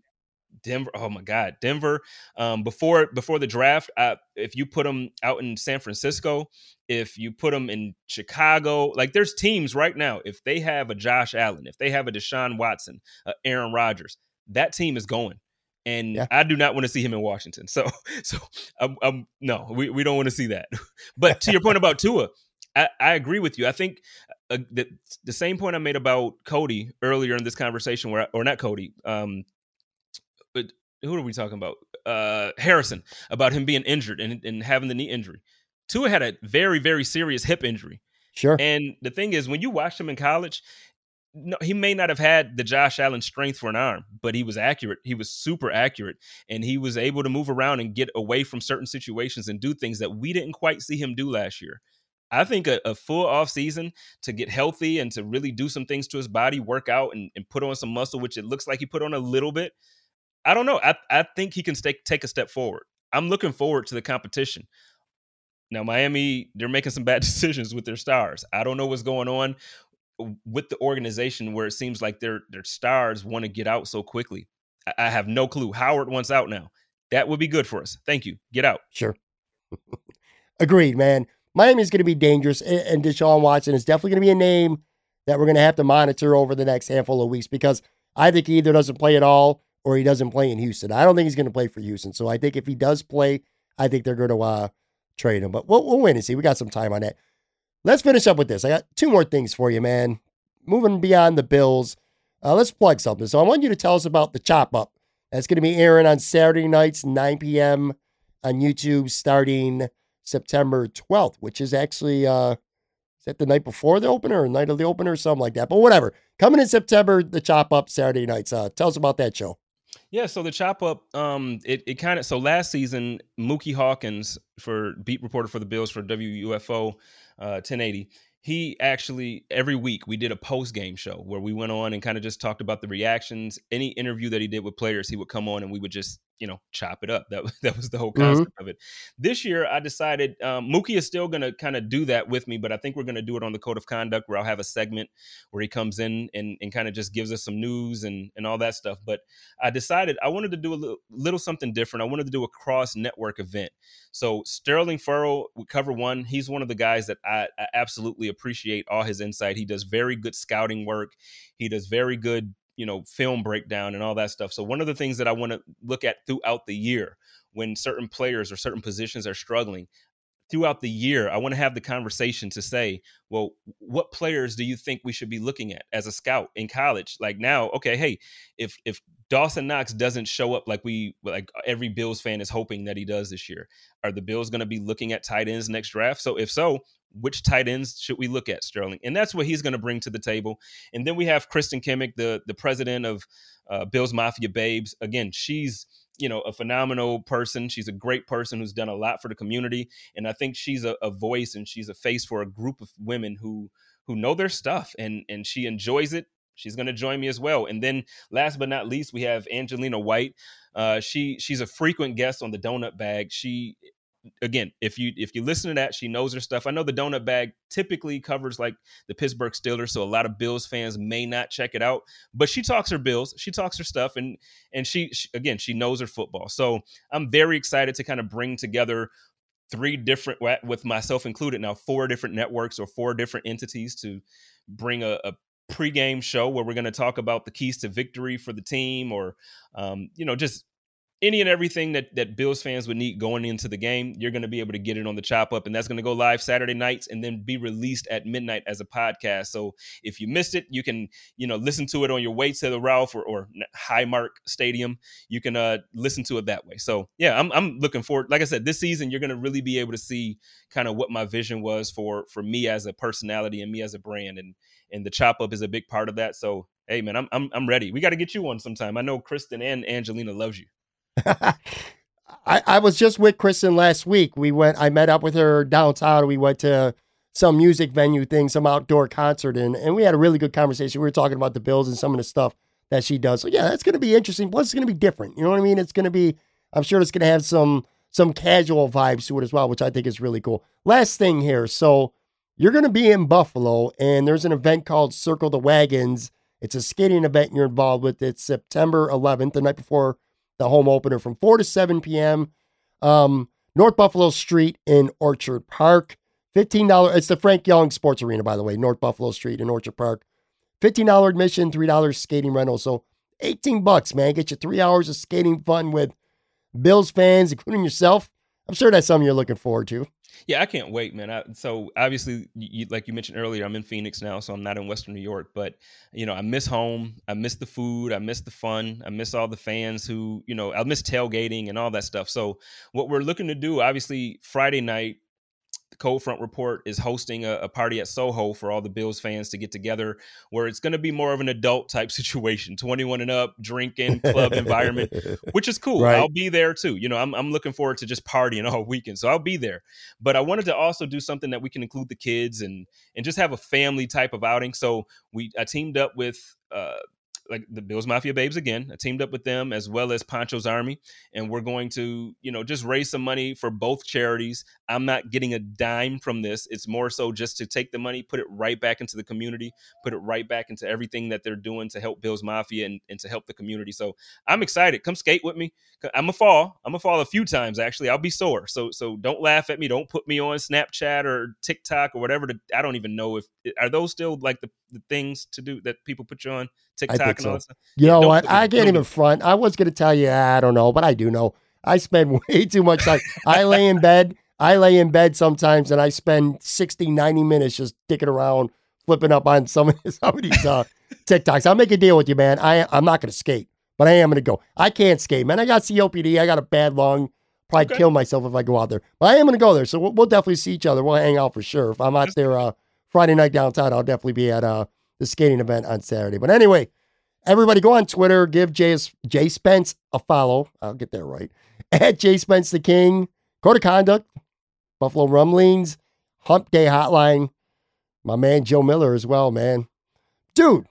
Denver. Oh my God, Denver. Um, before before the draft, uh, if you put them out in San Francisco, if you put them in Chicago, like there's teams right now. If they have a Josh Allen, if they have a Deshaun Watson, uh, Aaron Rodgers, that team is going and yeah. I do not want to see him in Washington. So, so um, um no, we, we don't want to see that. but to your point about Tua, I, I agree with you. I think uh, the, the same point I made about Cody earlier in this conversation, where or not Cody, um, but who are we talking about? Uh, Harrison about him being injured and, and having the knee injury. Tua had a very very serious hip injury. Sure. And the thing is, when you watched him in college, no, he may not have had the Josh Allen strength for an arm, but he was accurate. He was super accurate, and he was able to move around and get away from certain situations and do things that we didn't quite see him do last year. I think a, a full off season to get healthy and to really do some things to his body, work out and, and put on some muscle, which it looks like he put on a little bit. I don't know. I, I think he can stay, take a step forward. I'm looking forward to the competition. Now, Miami, they're making some bad decisions with their stars. I don't know what's going on with the organization where it seems like their their stars want to get out so quickly. I, I have no clue. Howard wants out now. That would be good for us. Thank you. Get out. Sure. Agreed, man. Miami is going to be dangerous, and Deshaun Watson is definitely going to be a name that we're going to have to monitor over the next handful of weeks because I think he either doesn't play at all or he doesn't play in Houston. I don't think he's going to play for Houston. So I think if he does play, I think they're going to uh, trade him. But we'll, we'll wait and see. We got some time on that. Let's finish up with this. I got two more things for you, man. Moving beyond the Bills, uh, let's plug something. So I want you to tell us about the Chop Up. That's going to be airing on Saturday nights, 9 p.m. on YouTube, starting September 12th, which is actually uh, is that the night before the opener or night of the opener or something like that. But whatever. Coming in September, the Chop Up Saturday nights. Uh, tell us about that show. Yeah, so the chop up, um, it, it kind of so last season, Mookie Hawkins for beat reporter for the Bills for WUFO, uh, 1080 he actually every week we did a post game show where we went on and kind of just talked about the reactions any interview that he did with players he would come on and we would just you know chop it up. That that was the whole concept mm-hmm. of it. This year i decided um, mookie is still going to kind of do that with me but i think we're going to do it on the code of conduct where i'll have a segment where he comes in and, and kind of just gives us some news and and all that stuff. But i decided i wanted to do a little, little something different. I wanted to do a cross network event. So sterling furrow cover one he's one of the guys that I, I absolutely appreciate all his insight. He does very good scouting work. He does very good you know film breakdown and all that stuff. So one of the things that i want to look at throughout the year when certain players or certain positions are struggling throughout the year i want to have the conversation to say well what players do you think we should be looking at as a scout in college? Like now okay hey if if dawson knox doesn't show up like we like uh, every bills fan is hoping that he does this year are the bills going to be looking at tight ends next draft? So if so which tight ends should we look at, Sterling? And that's what he's going to bring to the table. And then we have Kristen Kimmick, the the president of uh, Bills Mafia Babes. Again, she's you know a phenomenal person. She's a great person who's done a lot for the community, and I think she's a, a voice and she's a face for a group of women who who know their stuff and and she enjoys it. She's going to join me as well. And then last but not least, we have Angelina White. Uh, she she's a frequent guest on the Donut Bag. She again, if you if you listen to that, she knows her stuff. I know the donut bag typically covers like the Pittsburgh Steelers, so a lot of Bills fans may not check it out. But she talks her Bills, she talks her stuff, and and she, she again she knows her football. So I'm very excited to kind of bring together three different with myself included now four different networks or four different entities to bring a, a pregame show where we're going to talk about the keys to victory for the team or um, you know just any and everything that that Bills fans would need going into the game, you're going to be able to get it on the chop up, and that's going to go live Saturday nights and then be released at midnight as a podcast. So if you missed it, you can you know listen to it on your way to the Ralph or, or Highmark Stadium. You can uh, listen to it that way. So yeah, I'm I'm looking forward. Like I said, this season you're going to really be able to see kind of what my vision was for for me as a personality and me as a brand, and and the chop up is a big part of that. So hey man, I'm I'm I'm ready. We got to get you on sometime. I know Kristen and Angelina loves you. I, I was just with Kristen last week. We went, I met up with her downtown. We went to some music venue thing, some outdoor concert, and, and we had a really good conversation. We were talking about the Bills and some of the stuff that she does. So yeah, that's going to be interesting. Plus, it's going to be different. You know what I mean? It's going to be. I'm sure it's going to have some some casual vibes to it as well, which I think is really cool. Last thing here, so you're going to be in Buffalo, and there's an event called Circle the Wagons. It's a skating event you're involved with. It's September 11th, the night before the home opener from 4 to 7 p.m. Um, North Buffalo Street in Orchard Park. $15. It's the Frank Young Sports Arena, by the way, North Buffalo Street in Orchard Park. $15 admission, $3 skating rental. So 18 bucks, man. Get you three hours of skating fun with Bills fans, including yourself. I'm sure that's something you're looking forward to. Yeah, I can't wait, man. I, so obviously, you, like you mentioned earlier, I'm in Phoenix now, so I'm not in Western New York. But you know, I miss home. I miss the food. I miss the fun. I miss all the fans who, you know, I miss tailgating and all that stuff. So what we're looking to do, obviously, Friday night the Cold Front Report is hosting a, a, party at Soho for all the Bills fans to get together, where it's going to be more of an adult type situation, 21 and up, drinking, club environment, which is cool. Right. I'll be there too. You know, I'm, I'm looking forward to just partying all weekend, so I'll be there. But I wanted to also do something that we can include the kids and and just have a family type of outing. So we I teamed up with uh, like the Bills Mafia Babes again. I teamed up with them as well as Pancho's Army, and we're going to, you know, just raise some money for both charities. I'm not getting a dime from this. It's more so just to take the money, put it right back into the community, put it right back into everything that they're doing to help Bills Mafia and, and to help the community. So I'm excited. Come skate with me. I'm a fall. I'm a fall a few times actually. I'll be sore. So so don't laugh at me. Don't put me on Snapchat or TikTok or whatever. To, I don't even know if are those still like the, the things to do that people put you on TikTok and all so. You know what? I can't even front. I was going to tell you, I don't know, but I do know. I spend way too much time. I lay in bed. I lay in bed sometimes and I spend 60, 90 minutes just dicking around, flipping up on some of, some of these uh, TikToks. I'll make a deal with you, man. I, I'm not going to skate, but I am going to go. I can't skate, man. I got COPD. I got a bad lung. Probably okay. kill myself if I go out there. But I am going to go there. So we'll, we'll, definitely see each other. We'll hang out for sure. If I'm out there uh, Friday night downtown, I'll definitely be at uh, the skating event on Saturday. But anyway, Everybody go on Twitter, give Jay, Jay Spence a follow. I'll get that right. At Jay Spence the King, Code of Conduct, Buffalo Rumblings, Hump Day Hotline, my man Joe Miller as well, man. Dude,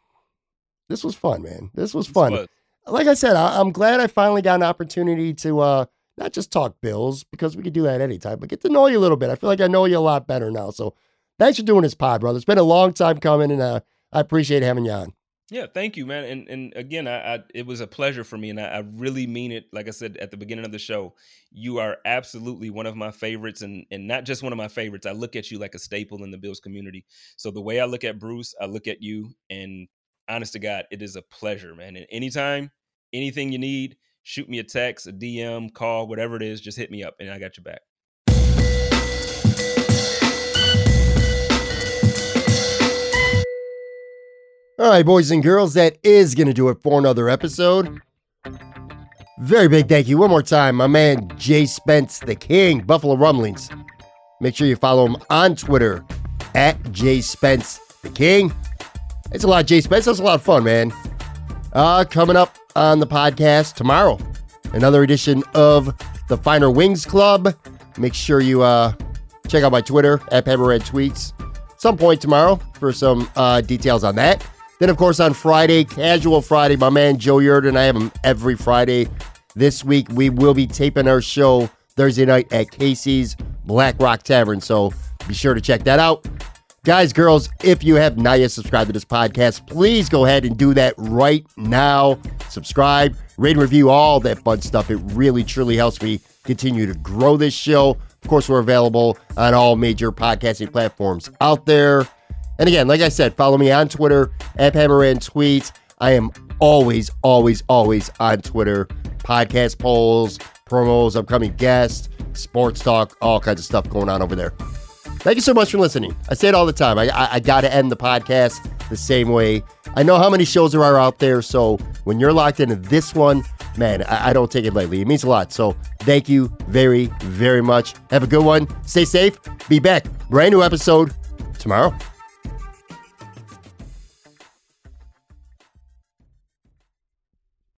this was fun, man. This was fun. Like I said, I, am glad I finally got an opportunity to uh, not just talk Bills because we could do that anytime, but get to know you a little bit. I feel like I know you a lot better now. So thanks for doing this pod, brother. It's been a long time coming, and uh, I appreciate having you on. Yeah, thank you, man. And and again, I, I it was a pleasure for me, and I, I, really mean it. Like I said at the beginning of the show, you are absolutely one of my favorites, and and not just one of my favorites. I look at you like a staple in the Bills community. So the way I look at Bruce, I look at you, and honest to God, it is a pleasure, man. And anytime, anything you need, shoot me a text, a DM, call, whatever it is, just hit me up, and I got your back. All right, boys and girls, that is going to do it for another episode. Very big thank you one more time, my man Jay Spence, the King, Buffalo Rumblings. Make sure you follow him on Twitter at Jay Spence, the King. It's a lot, Jay Spence. That's a lot of fun, man. Uh, coming up on the podcast tomorrow, another edition of the Finer Wings Club. Make sure you uh, check out my Twitter at Pepperhead Tweets some point tomorrow for some uh, details on that. Then, of course, on Friday, Casual Friday, my man Joe Yurt and I have him every Friday. This week, we will be taping our show Thursday night at Casey's Black Rock Tavern. So be sure to check that out. Guys, girls, if you have not yet subscribed to this podcast, please go ahead and do that right now. Subscribe, rate and review, all that fun stuff. It really, truly helps me continue to grow this show. Of course, we're available on all major podcasting platforms out there. And again, like I said, follow me on Twitter at Hammerman Tweets. I am always, always, always on Twitter. podcast polls, promos, upcoming guests, sports talk, all kinds of stuff going on over there. Thank you so much for listening. I say it all the time. I, I, I got to end the podcast the same way. I know how many shows there are out there, so when you're locked into this one, man, I, I don't take it lightly. It means a lot. So thank you very, very much. Have a good one. Stay safe. Be back. Brand new episode tomorrow.